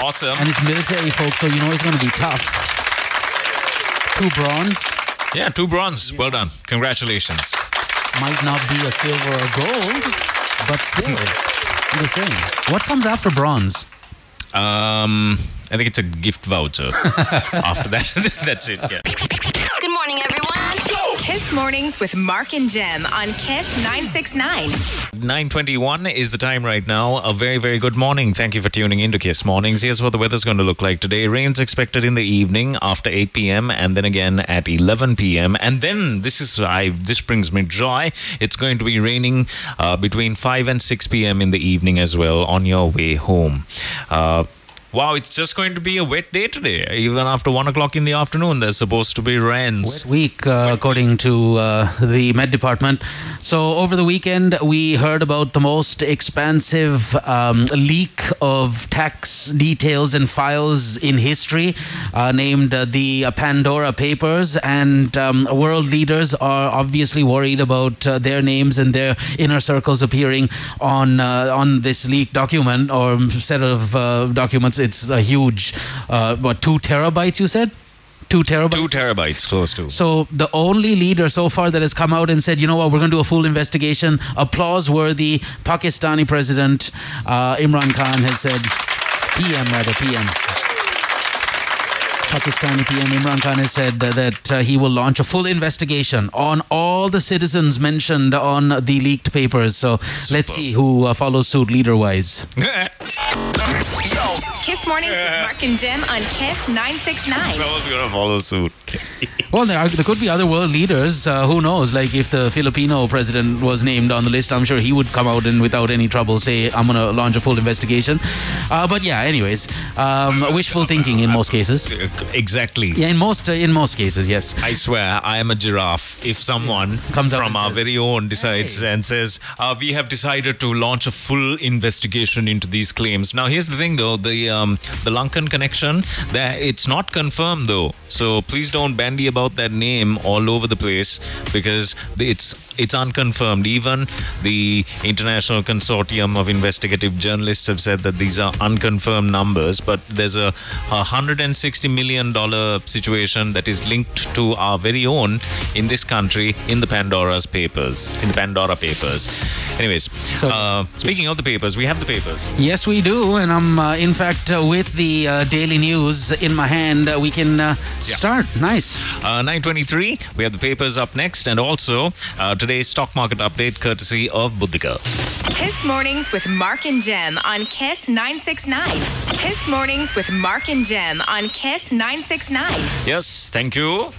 Awesome. And it's military folks, so you know it's going to be tough. Two bronze. Yeah, two bronze. Well done. Congratulations. Might not be a silver or gold, but still, the same. What comes after bronze? Um, I think it's a gift voucher. After that, that's it. Yeah. Good morning, everyone. Kiss Mornings with Mark and Jem on Kiss 969. 9:21 is the time right now. A very very good morning. Thank you for tuning in to Kiss Mornings. Here's what the weather's going to look like today. Rain's expected in the evening after 8 p.m. and then again at 11 p.m. And then this is I this brings me joy. It's going to be raining uh, between 5 and 6 p.m. in the evening as well on your way home. Uh, Wow, it's just going to be a wet day today. Even after one o'clock in the afternoon, there's supposed to be rains. Wet week, uh, according to uh, the Met Department. So, over the weekend, we heard about the most expansive um, leak of tax details and files in history, uh, named uh, the Pandora Papers. And um, world leaders are obviously worried about uh, their names and their inner circles appearing on uh, on this leaked document or set of documents it's a huge, uh, what, two terabytes, you said? Two terabytes? Two terabytes, close to. So the only leader so far that has come out and said, you know what, we're going to do a full investigation, applause worthy Pakistani president uh, Imran Khan has said, PM rather, PM. Pakistani PM Imran Khan has said that uh, he will launch a full investigation on all the citizens mentioned on the leaked papers. So Super. let's see who uh, follows suit leader wise. Kiss Mornings with Mark and Jem on Kiss 969. Someone's going to follow suit. well, there, are, there, could be other world leaders. Uh, who knows? Like if the Filipino president was named on the list, I'm sure he would come out and without any trouble say, I'm going to launch a full investigation. Uh, but yeah, anyways, um, wishful thinking in most cases. Exactly. Yeah, in most uh, in most cases, yes. I swear, I am a giraffe. If someone comes from our says, very own decides hey. and says, uh, "We have decided to launch a full investigation into these claims." Now, here's the thing, though: the um, the Lankan connection, that it's not confirmed, though. So please don't bandy about that name all over the place because it's it's unconfirmed. Even the International Consortium of Investigative Journalists have said that these are unconfirmed numbers, but there's a, a $160 million situation that is linked to our very own in this country in the Pandora's papers, in the Pandora papers. Anyways, so, uh, speaking of the papers, we have the papers. Yes, we do. And I'm, uh, in fact, uh, with the uh, daily news in my hand, uh, we can uh, yeah. start. Nice. 923, we have the papers up next. And also, today's stock market update courtesy of Buddhika. Kiss Mornings with Mark and Jem on Kiss 969. Kiss Mornings with Mark and Jem on Kiss 969. Yes, thank you.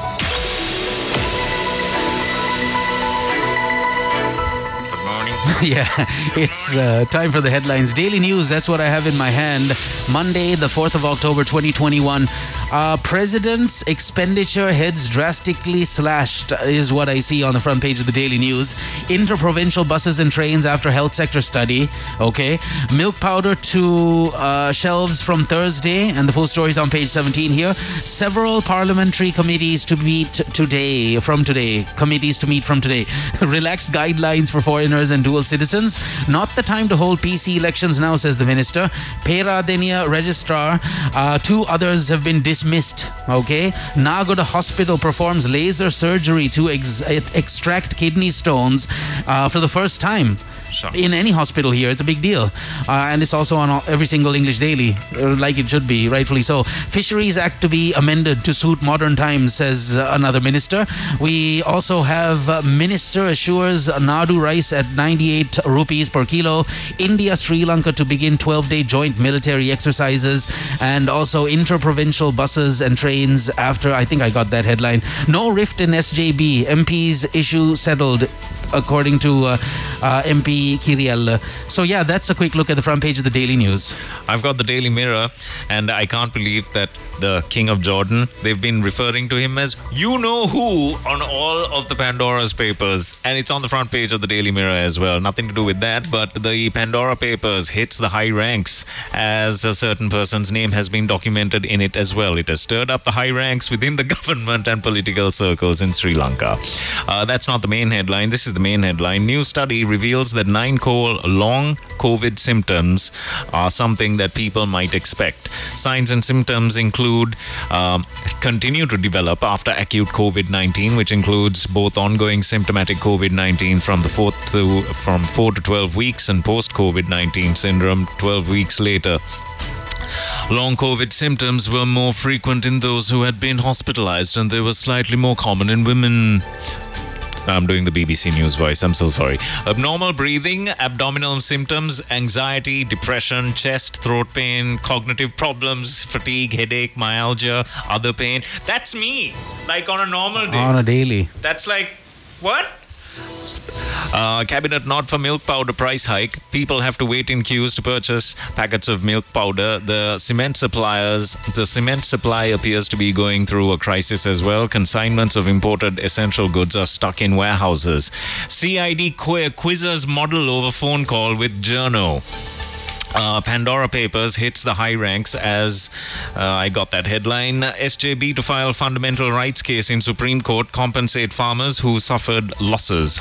yeah, it's uh, time for the headlines. Daily news, that's what I have in my hand. Monday, the 4th of October, 2021. Uh, President's expenditure heads drastically slashed, is what I see on the front page of the Daily News. Interprovincial buses and trains after health sector study. Okay. Milk powder to uh, shelves from Thursday, and the full story is on page 17 here. Several parliamentary committees to meet today, from today. Committees to meet from today. Relaxed guidelines for foreigners and dual citizens. Not the time to hold PC elections now, says the minister. Peradeniya registrar. Uh, two others have been dismissed. Okay. Nagoda Hospital performs laser surgery to ex- extract kidney stones uh, for the first time in any hospital here. It's a big deal. Uh, and it's also on every single English daily, uh, like it should be, rightfully so. Fisheries Act to be amended to suit modern times, says uh, another minister. We also have uh, Minister assures Nadu rice at 98 rupees per kilo. India, Sri Lanka to begin 12 day joint military exercises. And also inter-provincial buses and trains after, I think I got that headline. No rift in SJB. MP's issue settled according to uh, uh, MP Kiriella. So, yeah, that's a quick look at the front page of the Daily News. I've got the Daily Mirror, and I can't believe that the King of Jordan, they've been referring to him as you know who on all of the Pandora's papers. And it's on the front page of the Daily Mirror as well. Nothing to do with that, but the Pandora papers hits the high ranks as a certain person's name has been documented in it as well. It has stirred up the high ranks within the government and political circles in Sri Lanka. Uh, that's not the main headline. This is the main headline. New study reveals that nine core long COVID symptoms are something that people might expect. Signs and symptoms include um, continue to develop after acute COVID 19, which includes both ongoing symptomatic COVID 19 from the fourth to from four to 12 weeks and post COVID 19 syndrome 12 weeks later. Long COVID symptoms were more frequent in those who had been hospitalized, and they were slightly more common in women. I'm doing the BBC News voice. I'm so sorry. Abnormal breathing, abdominal symptoms, anxiety, depression, chest, throat pain, cognitive problems, fatigue, headache, myalgia, other pain. That's me. Like on a normal day. On a daily. That's like, what? Uh, cabinet not for milk powder price hike. People have to wait in queues to purchase packets of milk powder. The cement suppliers, the cement supply appears to be going through a crisis as well. Consignments of imported essential goods are stuck in warehouses. CID qu- quizzes model over phone call with Journo. Uh, Pandora Papers hits the high ranks as uh, I got that headline. SJB to file fundamental rights case in Supreme Court, compensate farmers who suffered losses.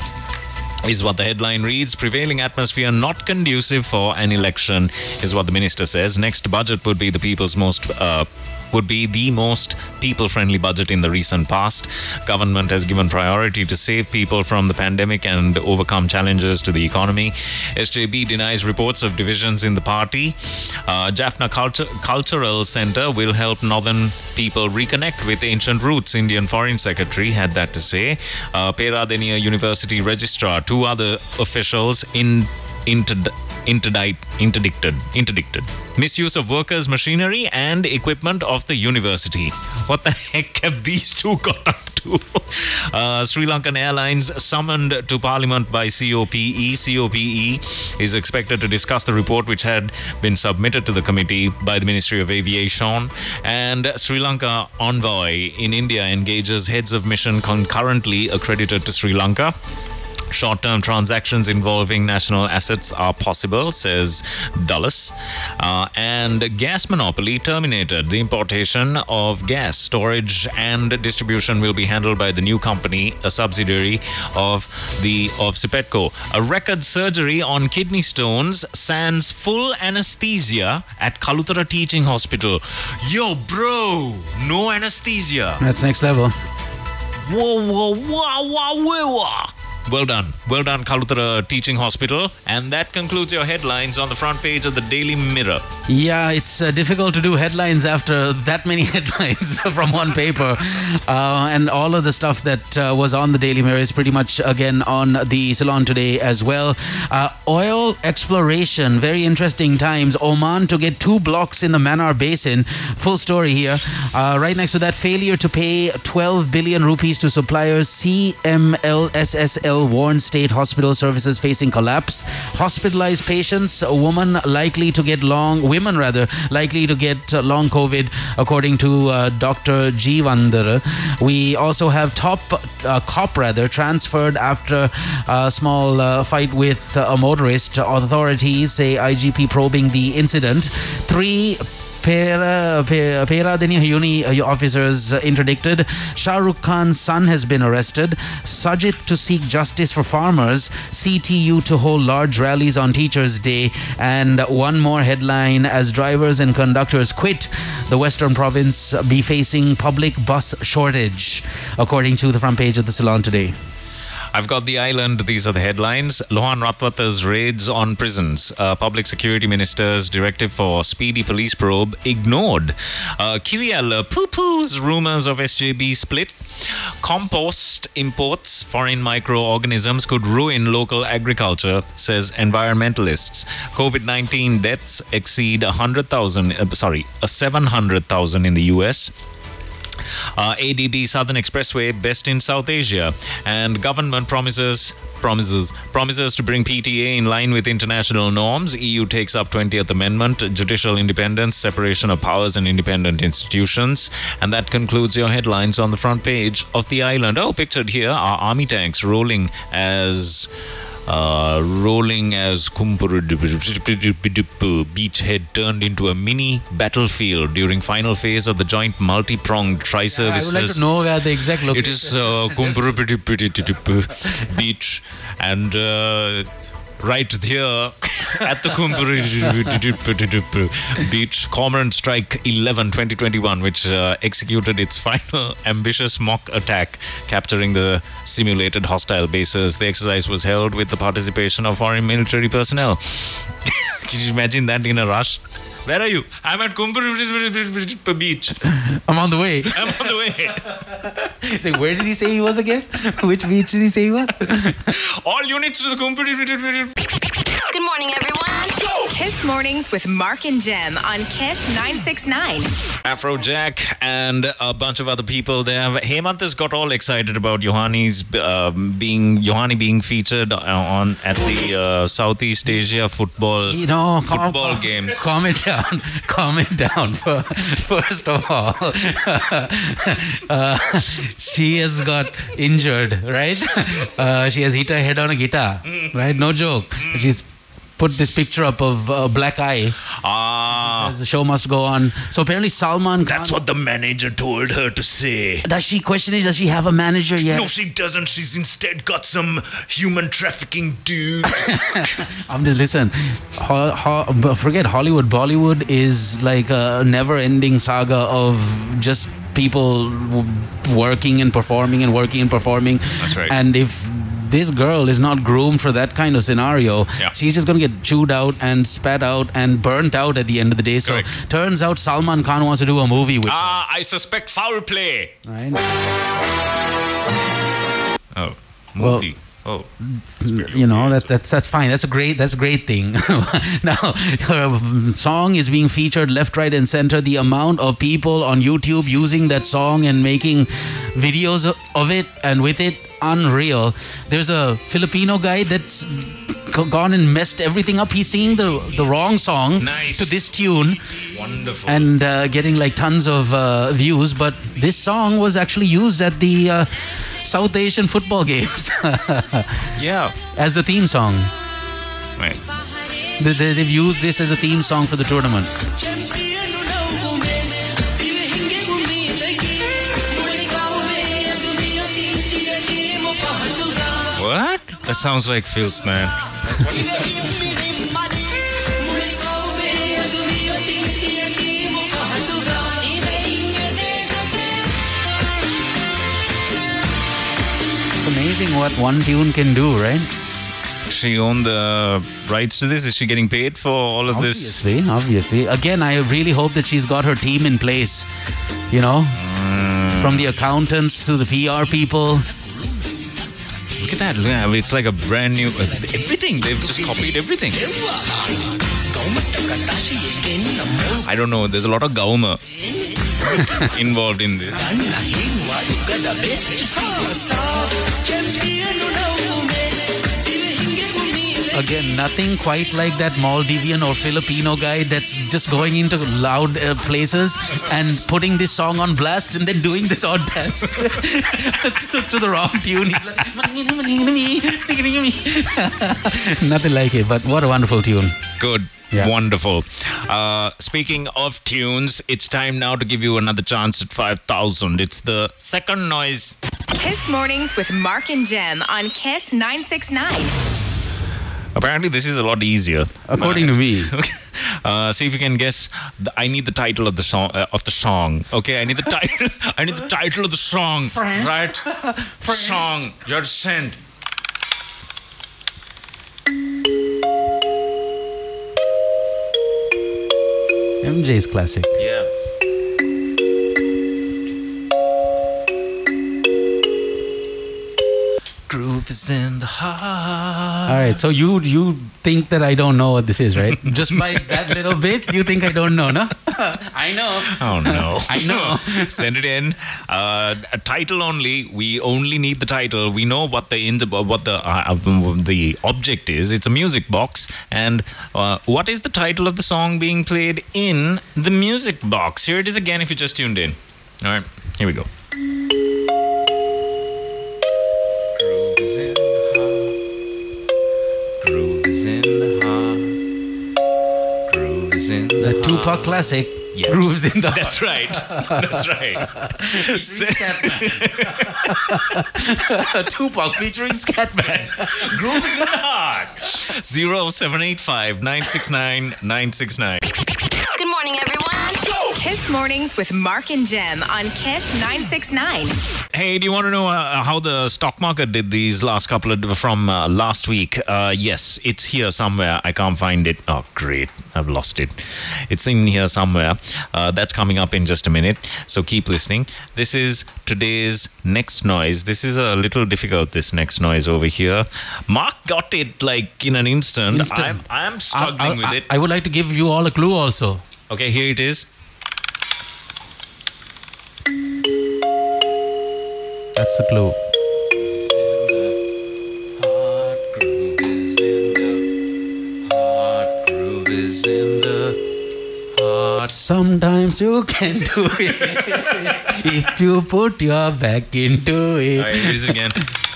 Is what the headline reads. Prevailing atmosphere not conducive for an election, is what the minister says. Next budget would be the people's most. Uh, would be the most people friendly budget in the recent past. Government has given priority to save people from the pandemic and overcome challenges to the economy. SJB denies reports of divisions in the party. Uh, Jaffna Cultural Center will help northern people reconnect with ancient roots. Indian Foreign Secretary had that to say. Uh, Peradeniya University Registrar, two other officials in interd- interdict, interdicted, interdicted. Misuse of workers' machinery and equipment of the university. What the heck have these two got up to? Uh, Sri Lankan Airlines summoned to Parliament by COPE. COPE is expected to discuss the report which had been submitted to the committee by the Ministry of Aviation. And Sri Lanka envoy in India engages heads of mission concurrently accredited to Sri Lanka. Short term transactions involving national assets are possible, says Dullas. Uh, and gas monopoly terminated. The importation of gas storage and distribution will be handled by the new company, a subsidiary of the of Ceypetco. A record surgery on kidney stones sans full anesthesia at Kalutara Teaching Hospital. Yo, bro, no anesthesia. That's next level. Whoa, whoa, whoa, whoa, whoa, whoa. Well done. Well done, Kalutara Teaching Hospital. And that concludes your headlines on the front page of the Daily Mirror. Yeah, it's uh, difficult to do headlines after that many headlines from one paper. Uh, and all of the stuff that uh, was on the Daily Mirror is pretty much again on the Ceylon Today as well. Uh, oil exploration, very interesting times. Oman to get two blocks in the Mannar Basin. Full story here. Uh, right next to that, failure to pay 12 billion rupees to suppliers. CMLSSL warns state hospital services facing collapse. Hospitalized patients, a woman likely to get long, women rather, likely to get uh, long COVID, according to uh, Dr. Jeewandara. We also have top uh, cop rather transferred after a small uh, fight with a motorist. Authorities say IGP probing the incident. Three Pera, Pe- Peradeniya Uni uh, officers uh, interdicted. Shah Rukh Khan's son has been arrested. Sajith to seek justice for farmers. CTU to hold large rallies on Teachers' Day. And one more headline as drivers and conductors quit, the Western province be facing public bus shortage, according to the front page of the Ceylon Today. I've got the island. These are the headlines. Lohan Ratwatte's raids on prisons. Uh, Public Security Minister's directive for speedy police probe ignored. Uh, Kiriella poo poos rumors of SJB split. Compost imports foreign microorganisms could ruin local agriculture, says environmentalists. COVID 19 deaths exceed 100,000, uh, sorry, uh, 700,000 in the US. Uh, ADB Southern Expressway best in South Asia, and government promises promises promises to bring PTA in line with international norms. EU takes up 20th Amendment, judicial independence, separation of powers, and independent institutions. And that concludes your headlines on the front page of the island. Oh, pictured here are army tanks rolling as uh, rolling as Kumpuru beachhead turned into a mini battlefield during final phase of the joint multi-pronged tri-services. I would like to know where the exact location. It is uh, beach and uh, right here at the Kumpuru beach, Cormorant Strike 11 2021, which uh, executed its final ambitious mock attack, capturing the simulated hostile bases. The exercise was held with the participation of foreign military personnel. Can you imagine that in a rush? Where are you? I'm at Kumpuru beach. I'm on the way. I'm on the way. Say, where did he say he was again? Which beach did he say he was? All units to the Kumpuru Good morning, everyone. Kiss Mornings with Mark and Jem on Kiss 969. Afrojack and a bunch of other people there. Hemant has got all excited about Yohani's um, being Johanni being featured on at the uh, Southeast Asia football You know, calm- football games. Calm it down. Calm it down. First of all, uh, she has got injured, right? Uh, she has hit her head on a guitar, right? No joke. She's put this picture up of uh, Black Eye. Ah, the show must go on. So apparently, Salman Khan. that's what the manager told her to say. Does she question is? Does she have a manager yet? No, she doesn't. She's instead got some human trafficking dude. I'm just listen. Ho- ho- forget Hollywood. Bollywood is like a never-ending saga of just people working and performing and working and performing. That's right. And if this girl is not groomed for that kind of scenario, Yeah. she's just gonna get chewed out and spat out and burnt out at the end of the day. So Correct. turns out Salman Khan wants to do a movie with. ah, I suspect foul play. Right? Oh, Well, movie. oh, you know that that's that's fine that's a great that's a great thing now her song is being featured left right and center the amount of people on youtube using that song and making videos of it and with it unreal there's a filipino guy that's gone and messed everything up he's singing the the wrong song Nice. to this tune wonderful. and uh, getting like tons of uh, views but this song was actually used at the uh, south asian football games yeah, as the theme song right. they, they, they've used this as a theme song for the tournament. That sounds like filth, man. It's amazing what one tune can do, right? She owned the rights to this. Is she getting paid for all of this? Obviously, obviously. Again, I really hope that she's got her team in place. You know, mm. from the accountants to the PR people. At that. It's like a brand new. uh, everything. They've just copied everything. I don't know. There's a lot of Gauma involved in this. Again, nothing quite like that Maldivian or Filipino guy that's just going into loud uh, places and putting this song on blast and then doing this odd dance to, to the wrong tune. Like, nothing like it, but what a wonderful tune. Good. Yeah. Wonderful. Uh, speaking of tunes, it's time now to give you another chance at 5,000. It's the second noise. Kiss Mornings with Mark and Jem on Kiss 969. Apparently, this is a lot easier. According to me. Uh, see if you can guess. The, I need the title of the song. Uh, of the song. Okay, I need the title. I need the title of the song. French. Right. Song. Your send. MJ's classic. Yeah. Is in the heart. All right, so you you think that I don't know what this is, right? Just by that little bit, you think I don't know, no? I know. Oh no! I know. Send it in. Uh, a title only. We only need the title. We know what the in what the uh, uh, the object is. It's a music box. And uh, what is the title of the song being played in the music box? Here it is again. If you just tuned in. All right. Here we go. The ah. Tupac classic. Yeah. Grooves in the That's right. That's right. Tupac featuring Scatman. Grooves in the heart. 0785 969 969. Good morning, everyone. Kiss Mornings with Mark and Jem on Kiss 969. Hey, do you want to know uh, how the stock market did these last couple of from uh, last week? Uh, yes, it's here somewhere. I can't find it. Oh, great. I've lost it. It's in here somewhere. Uh, that's coming up in just a minute. So keep listening. This is today's next noise. This is a little difficult, this next noise over here. Mark got it like in an instant. Instant. I'm, I'm struggling I, I- with it. I would like to give you all a clue also. Okay, here it is. That's the clue. Sometimes you can do it if you put your back into it. All right, here it is again.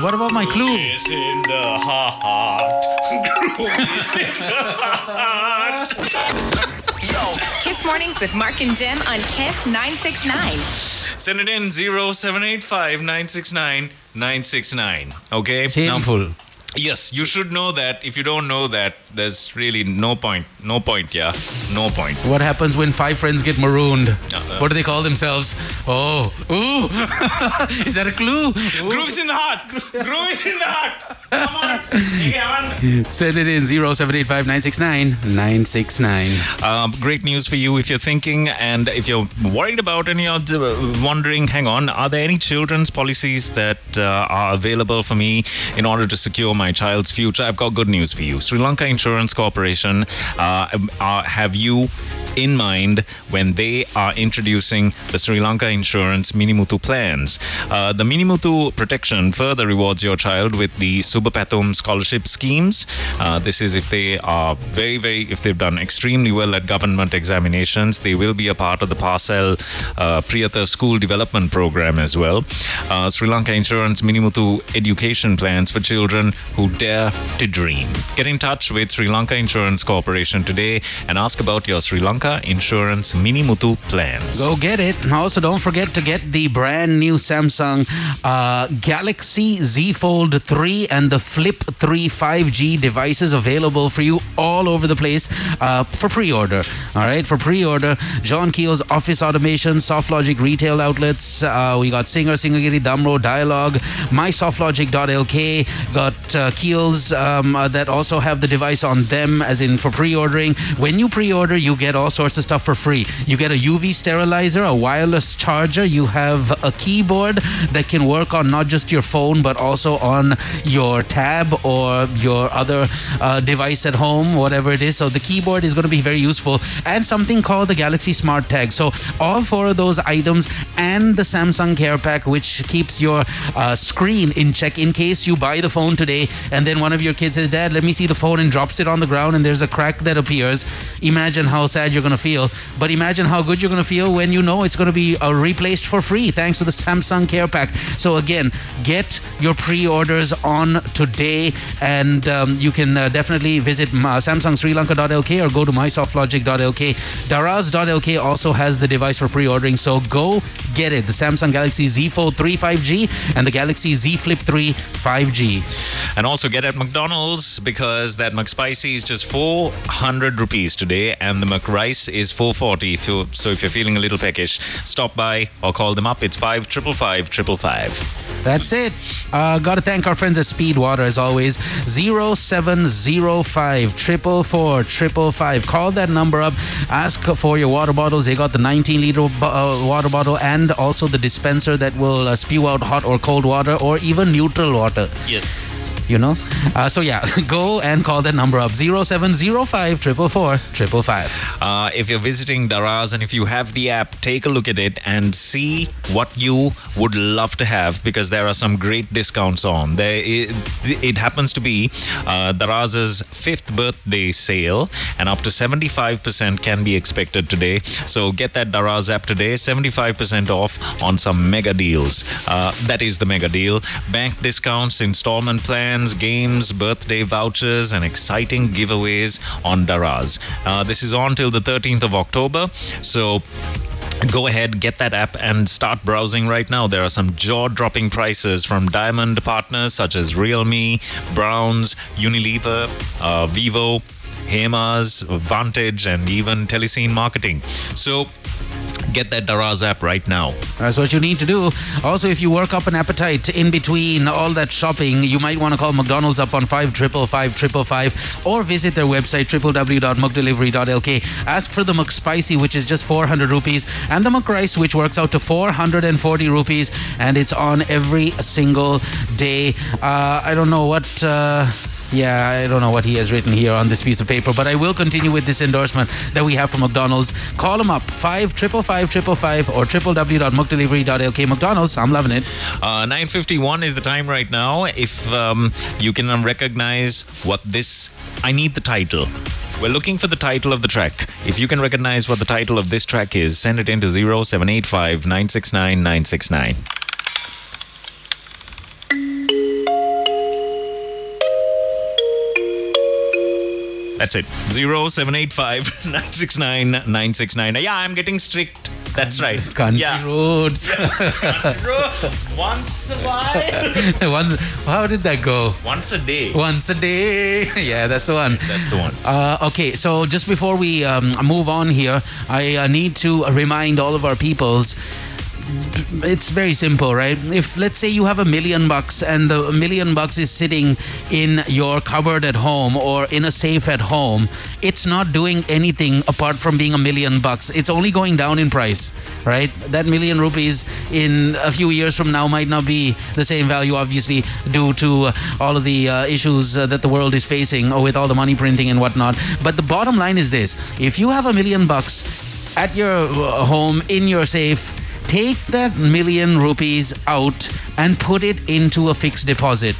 on. What about my clue? Is in the heart. Groove is in the heart. Kiss Mornings with Mark and Jem on Kiss 969. Send it in 0785 969 969. Okay? Shameful. Yes, you should know that. If you don't know that, there's really no point. No point, yeah. No point. What happens when five friends get marooned? Uh-uh. What do they call themselves? Oh, ooh. Is that a clue? Groove is in the heart. Groove is in the heart. Send it in 0785 969 969. Um, great news for you if you're thinking and if you're worried about and you're uh, wondering, hang on, are there any children's policies that uh, are available for me in order to secure my child's future? I've got good news for you. Sri Lanka Insurance Corporation uh, uh, have you in mind when they are introducing the Sri Lanka Insurance Minimuthu plans. Uh, the Minimuthu protection further rewards your child with the Subapathum scholarship schemes. Uh, this is if they are very, very, if they've done extremely well at government examinations, they will be a part of the Parcel uh, Priyatha School Development Program as well. Uh, Sri Lanka Insurance Minimuthu education plans for children who dare to dream. Get in touch with Sri Lanka Insurance Corporation today and ask about your Sri Lanka Insurance Minimuthu plans. Go get it. Also, don't forget to get the brand new Samsung uh, Galaxy Z Fold 3 and the Flip 3 5G devices available for you all over the place uh, for pre order. All right, for pre order, John Keells Office Automation, SoftLogic retail outlets. Uh, we got Singer, Singhagiri, Damro, Dialog, mysoftlogic.lk. Got uh, Keells um, uh, that also have the device on them, as in for pre ordering. When you pre order, you get all sorts of stuff for free. You get a UV sterilizer, a wireless charger, you have a keyboard that can work on not just your phone but also on your tab or your other uh, device at home, whatever it is. So the keyboard is going to be very useful, and something called the Galaxy Smart Tag. So all four of those items and the Samsung Care Pack, which keeps your uh, screen in check in case you buy the phone today and then one of your kids says, Dad, let me see the phone and drops it on the ground and there's a crack that appears. Imagine how sad you're going to feel. But imagine how good you're going to feel when you know it's going to be uh, replaced for free thanks to the Samsung Care Pack. So again, get your pre-orders on today and um, you can uh, definitely visit uh, Samsung Sri Lanka.lk or go to mysoftlogic.lk. Daraz.lk also has the device for pre-ordering. So go get it. The Samsung Galaxy Z Fold 3 5G and the Galaxy Z Flip 3 5G. And also get at McDonald's because that McSpicy is just 400 rupees today and the McRice is 440. So, so if you're feeling a little peckish, stop by or call them up. It's 5555 555. That's it. Uh, Got to thank our friends at Speed Water as always. 0705 triple triple five. Call that number up. Ask for your water bottles. They got the 19 liter bo- uh, water bottle and also the dispenser that will uh, spew out hot or cold water or even neutral water. Yes. You know. Uh, so yeah, go and call that number up 0705 555. Uh, if you're visiting Daraz and if you have the app, take a look at it and see what you would love to have because there are some great discounts on. There, it, it happens to be uh, Daraz's fifth birthday sale, and up to 75% can be expected today. So get that Daraz app today, 75% off on some mega deals. Uh, that is the mega deal. Bank discounts, installment plans, games, birthday vouchers, and exciting giveaways on Daraz. Uh, this is on till the 13th of October. So go ahead, get that app, and start browsing right now. There are some jaw dropping prices from diamond partners such as Realme, Browns, Unilever, uh, Vivo. Hemas, Vantage, and even Telescene Marketing. So get that Daraz app right now. That's what you need to do. Also, if you work up an appetite in between all that shopping, you might want to call McDonald's up on 555 or visit their website www.mcdelivery.lk. Ask for the McSpicy, which is just 400 rupees, and the McRice, which works out to 440 rupees, and it's on every single day. Uh, I don't know what. Uh, yeah, I don't know what he has written here on this piece of paper, but I will continue with this endorsement that we have from McDonald's. Call them up, 5 555 or www.mcdelivery.lk. McDonald's, I'm loving it. Uh, 9.51 is the time right now. If um, you can um, recognize what this... I need the title. We're looking for the title of the track. If you can recognize what the title of this track is, send it into 0785 969 969. That's it. 0785 969 969. Yeah, I'm getting strict. That's right. Country yeah. roads. Country road. Once a while. Once, how did that go? Once a day. Once a day. Yeah, that's the one. That's the one. Uh, okay, so just before we um, move on here, I uh, need to remind all of our peoples it's very simple, right? If let's say you have a million bucks and the million bucks is sitting in your cupboard at home or in a safe at home, it's not doing anything apart from being a million bucks. It's only going down in price, right? That million rupees in a few years from now might not be the same value, obviously, due to uh, all of the uh, issues uh, that the world is facing or with all the money printing and whatnot. But the bottom line is this if you have a million bucks at your uh, home in your safe, take that million rupees out and put it into a fixed deposit.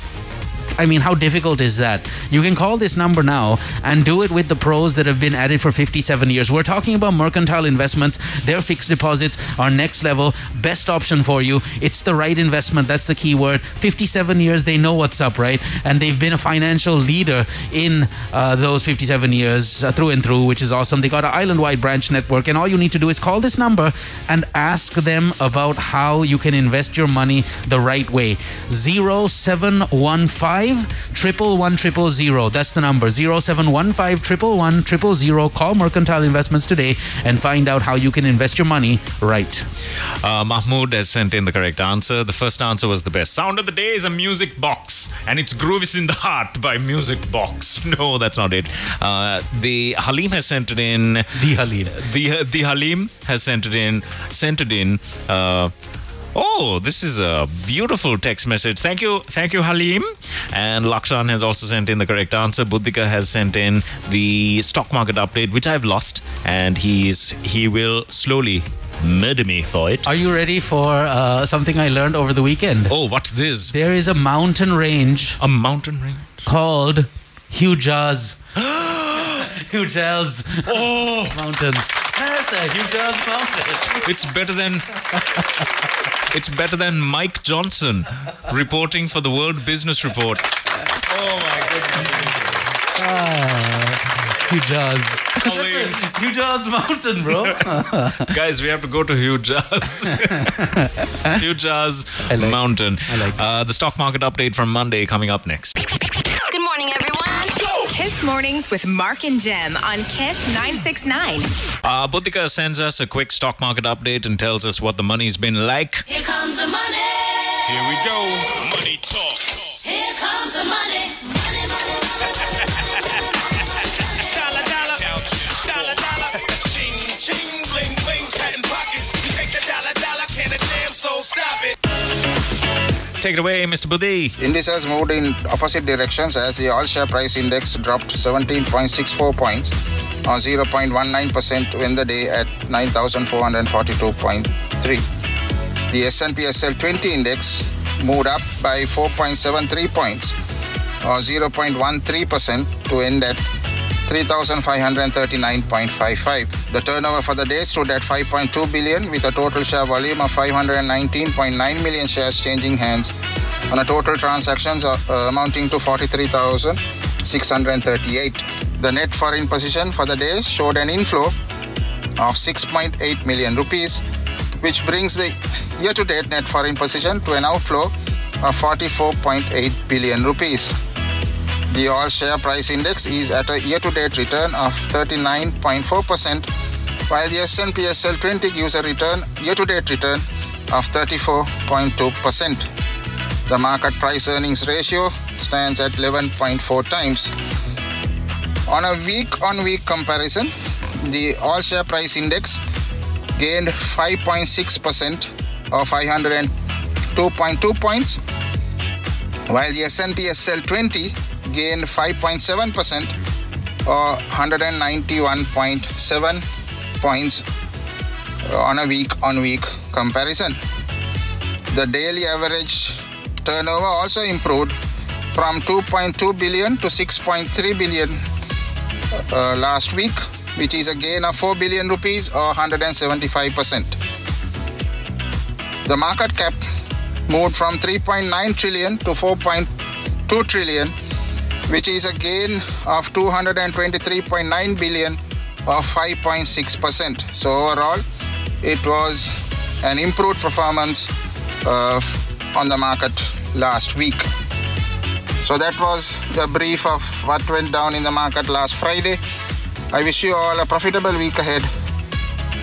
I mean, how difficult is that? You can call this number now and do it with the pros that have been at it for 57 years. We're talking about mercantile investments. Their fixed deposits are next level, best option for you. It's the right investment. That's the key word. 57 years, they know what's up, right? And they've been a financial leader in uh, those 57 years uh, through and through, which is awesome. They got an island wide branch network, and all you need to do is call this number and ask them about how you can invest your money the right way. 0715 triple one triple zero. That's the number 0715 triple one triple zero. Call Mercantile Investments today and find out how you can invest your money right. Uh, Mahmood has sent in the correct answer. The first answer was the best. Sound of the day is a music box, and it's Grooves in the Heart by Music Box. No, that's not it. Uh, the Halim has sent it in. The Halim. The the Halim has sent it in. Sent it in. Uh, Oh, this is a beautiful text message. Thank you, thank you, Halim. And Lakshan has also sent in the correct answer. Buddhika has sent in the stock market update, which I've lost, and he's he will slowly murder me for it. Are you ready for uh, something I learned over the weekend? Oh, what's this? There is a mountain range A mountain range. called Hujaz. Hujaz Oh, Mountains. That's a Hujaz Mountain. it's better than it's better than Mike Johnson reporting for the World Business Report. Oh my goodness Hujaz. goodness. Hujaz Mountain, bro. Guys, we have to go to Hujaz. Hujaz like- Mountain. I like it. uh, the stock market update from Monday coming up next. Good morning, everyone. Kiss Mornings with Mark and Jem on Kiss 969. Uh, Buddhika sends us a quick stock market update and tells us what the money's been like. Here comes the money. Here we go. Take it away, Mr. Budi. Indices moved in opposite directions as the all share price index dropped 17.64 points or 0.19% to end the day at 9,442.3. The S&P SL 20 index moved up by 4.73 points or 0.13% to end at 3,539.55. The turnover for the day stood at 5.2 billion with a total share volume of 519.9 million shares changing hands on a total transactions uh, amounting to 43,638. The net foreign position for the day showed an inflow of 6.8 million rupees, which brings the year-to-date net foreign position to an outflow of 44.8 billion rupees. The all share price index is at a year-to-date return of 39.4%, while the S&P SL 20 gives a return year-to-date return of 34.2%. The market price earnings ratio stands at 11.4 times. On a week-on-week comparison, the all share price index gained 5.6% or 502.2 points, while the S&P SL 20 gained 5.7% or 191.7 points on a week-on-week comparison. The daily average turnover also improved from 2.2 billion to 6.3 billion uh, last week, which is a gain of 4 billion rupees or 175%. The market cap moved from 3.9 trillion to 4.2 trillion, which is a gain of 223.9 billion or 5.6%. So overall, it was an improved performance uh, on the market last week. So that was the brief of what went down in the market last Friday. I wish you all a profitable week ahead.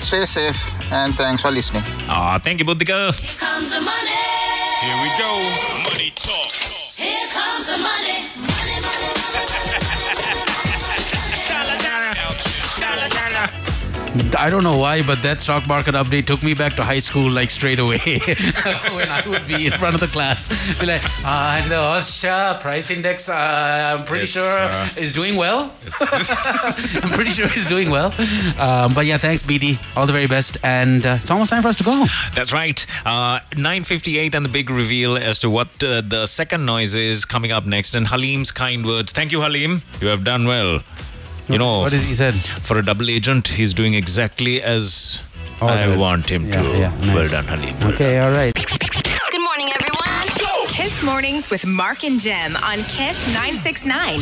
Stay safe and thanks for listening. Ah, thank you, Buddhika. comes the money. Here we go. Money talk. Here comes the money. I don't know why, but that stock market update took me back to high school like straight away. when I would be in front of the class, be like, uh, and the Osha price index, uh, I'm pretty It's, sure uh, is doing well. I'm pretty sure it's doing well. Um, but yeah, thanks, BD. All the very best. And uh, it's almost time for us to go. That's right. Uh, 9.58 and the big reveal as to what uh, the second noise is coming up next. And Halim's kind words. Thank you, Halim. You have done well. You know, What is he said? for a double agent, he's doing exactly as Oh, I good. want him Yeah, to. yeah, nice. Well done, Halim. Well Okay, all right. Good morning, everyone. Kiss Mornings with Mark and Jem on Kiss 969.